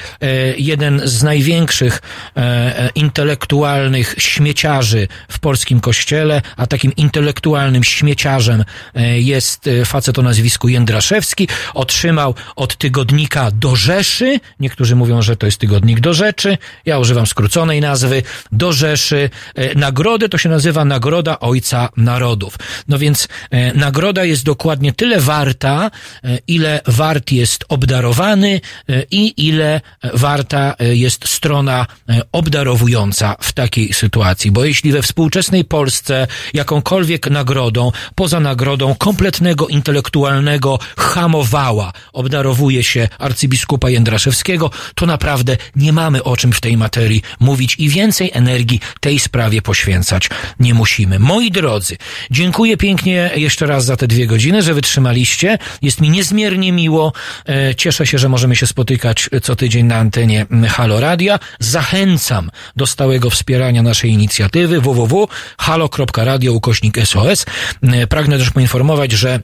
jeden z największych e, e, intelektualnych śmieciarzy w polskim kościele, a takim intelektualnym śmieciarzem e, jest e, facet o nazwisku Jędraszewski, otrzymał od tygodnika do Rzeszy, niektórzy mówią, że to jest tygodnik do rzeczy, ja używam skróconej nazwy, do Rzeszy. E, Nagrodę to się nazywa Nagroda Ojca Narodów. No więc e, nagroda jest dokładnie tyle warta, e, ile wart jest obdarowany e, i ile warta e, jest strona e, obdarowująca w takiej sytuacji. Bo jeśli we współczesnej Polsce jakąkolwiek nagrodą, poza nagrodą kompletnego intelektualnego hamowała obdarowuje się arcybiskupa Jędraszewskiego, to naprawdę nie mamy o czym w tej materii mówić i więcej energii tej sprawie poświęcać nie musimy. Moi drodzy, dziękuję pięknie jeszcze raz za te dwie godziny, że wytrzymaliście. Jest mi niezmiernie miło. E, Cieszę się, że możemy się spotykać co tydzień na antenie Halo Radia. Zachęcam do stałego wspierania naszej inicjatywy www.halo.radio ukośnik SOS. E, Pragnę też poinformować, że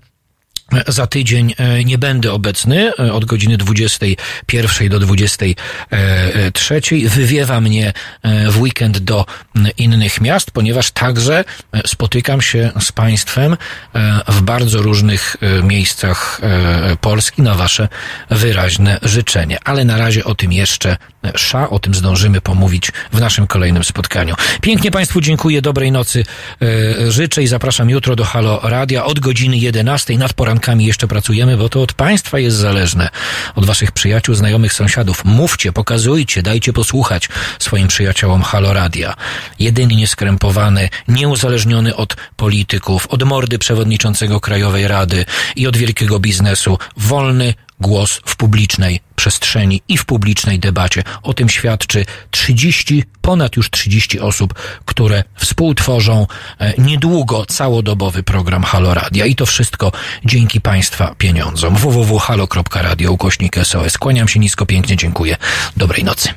za tydzień e, nie będę obecny e, od godziny 21 do 23. Wywiewa mnie e, w weekend do innych miast, ponieważ także e, spotykam się z Państwem e, w bardzo różnych e, miejscach e, Polski na Wasze wyraźne życzenie. Ale na razie o tym jeszcze e, sza, o tym zdążymy pomówić w naszym kolejnym spotkaniu. Pięknie Państwu dziękuję, dobrej nocy e, życzę i zapraszam jutro do Halo Radia od godziny 11 nad porankami jeszcze pracujemy, bo to od Państwa jest zależne, od Waszych przyjaciół, znajomych, sąsiadów. Mówcie, pokazujcie, dajcie posłuchać swoim przyjaciołom Halo Radia. Jedynie nieskrępowany, nieuzależniony od polityków, od mordy przewodniczącego Krajowej Rady i od wielkiego biznesu. Wolny głos w publicznej przestrzeni i w publicznej debacie. O tym świadczy 30, ponad już 30 osób, które współtworzą e, niedługo całodobowy program Halo Radia. I to wszystko dzięki Państwa pieniądzom. www.halo.radio ukośnik SOS. Kłaniam się nisko, pięknie, dziękuję. Dobrej nocy.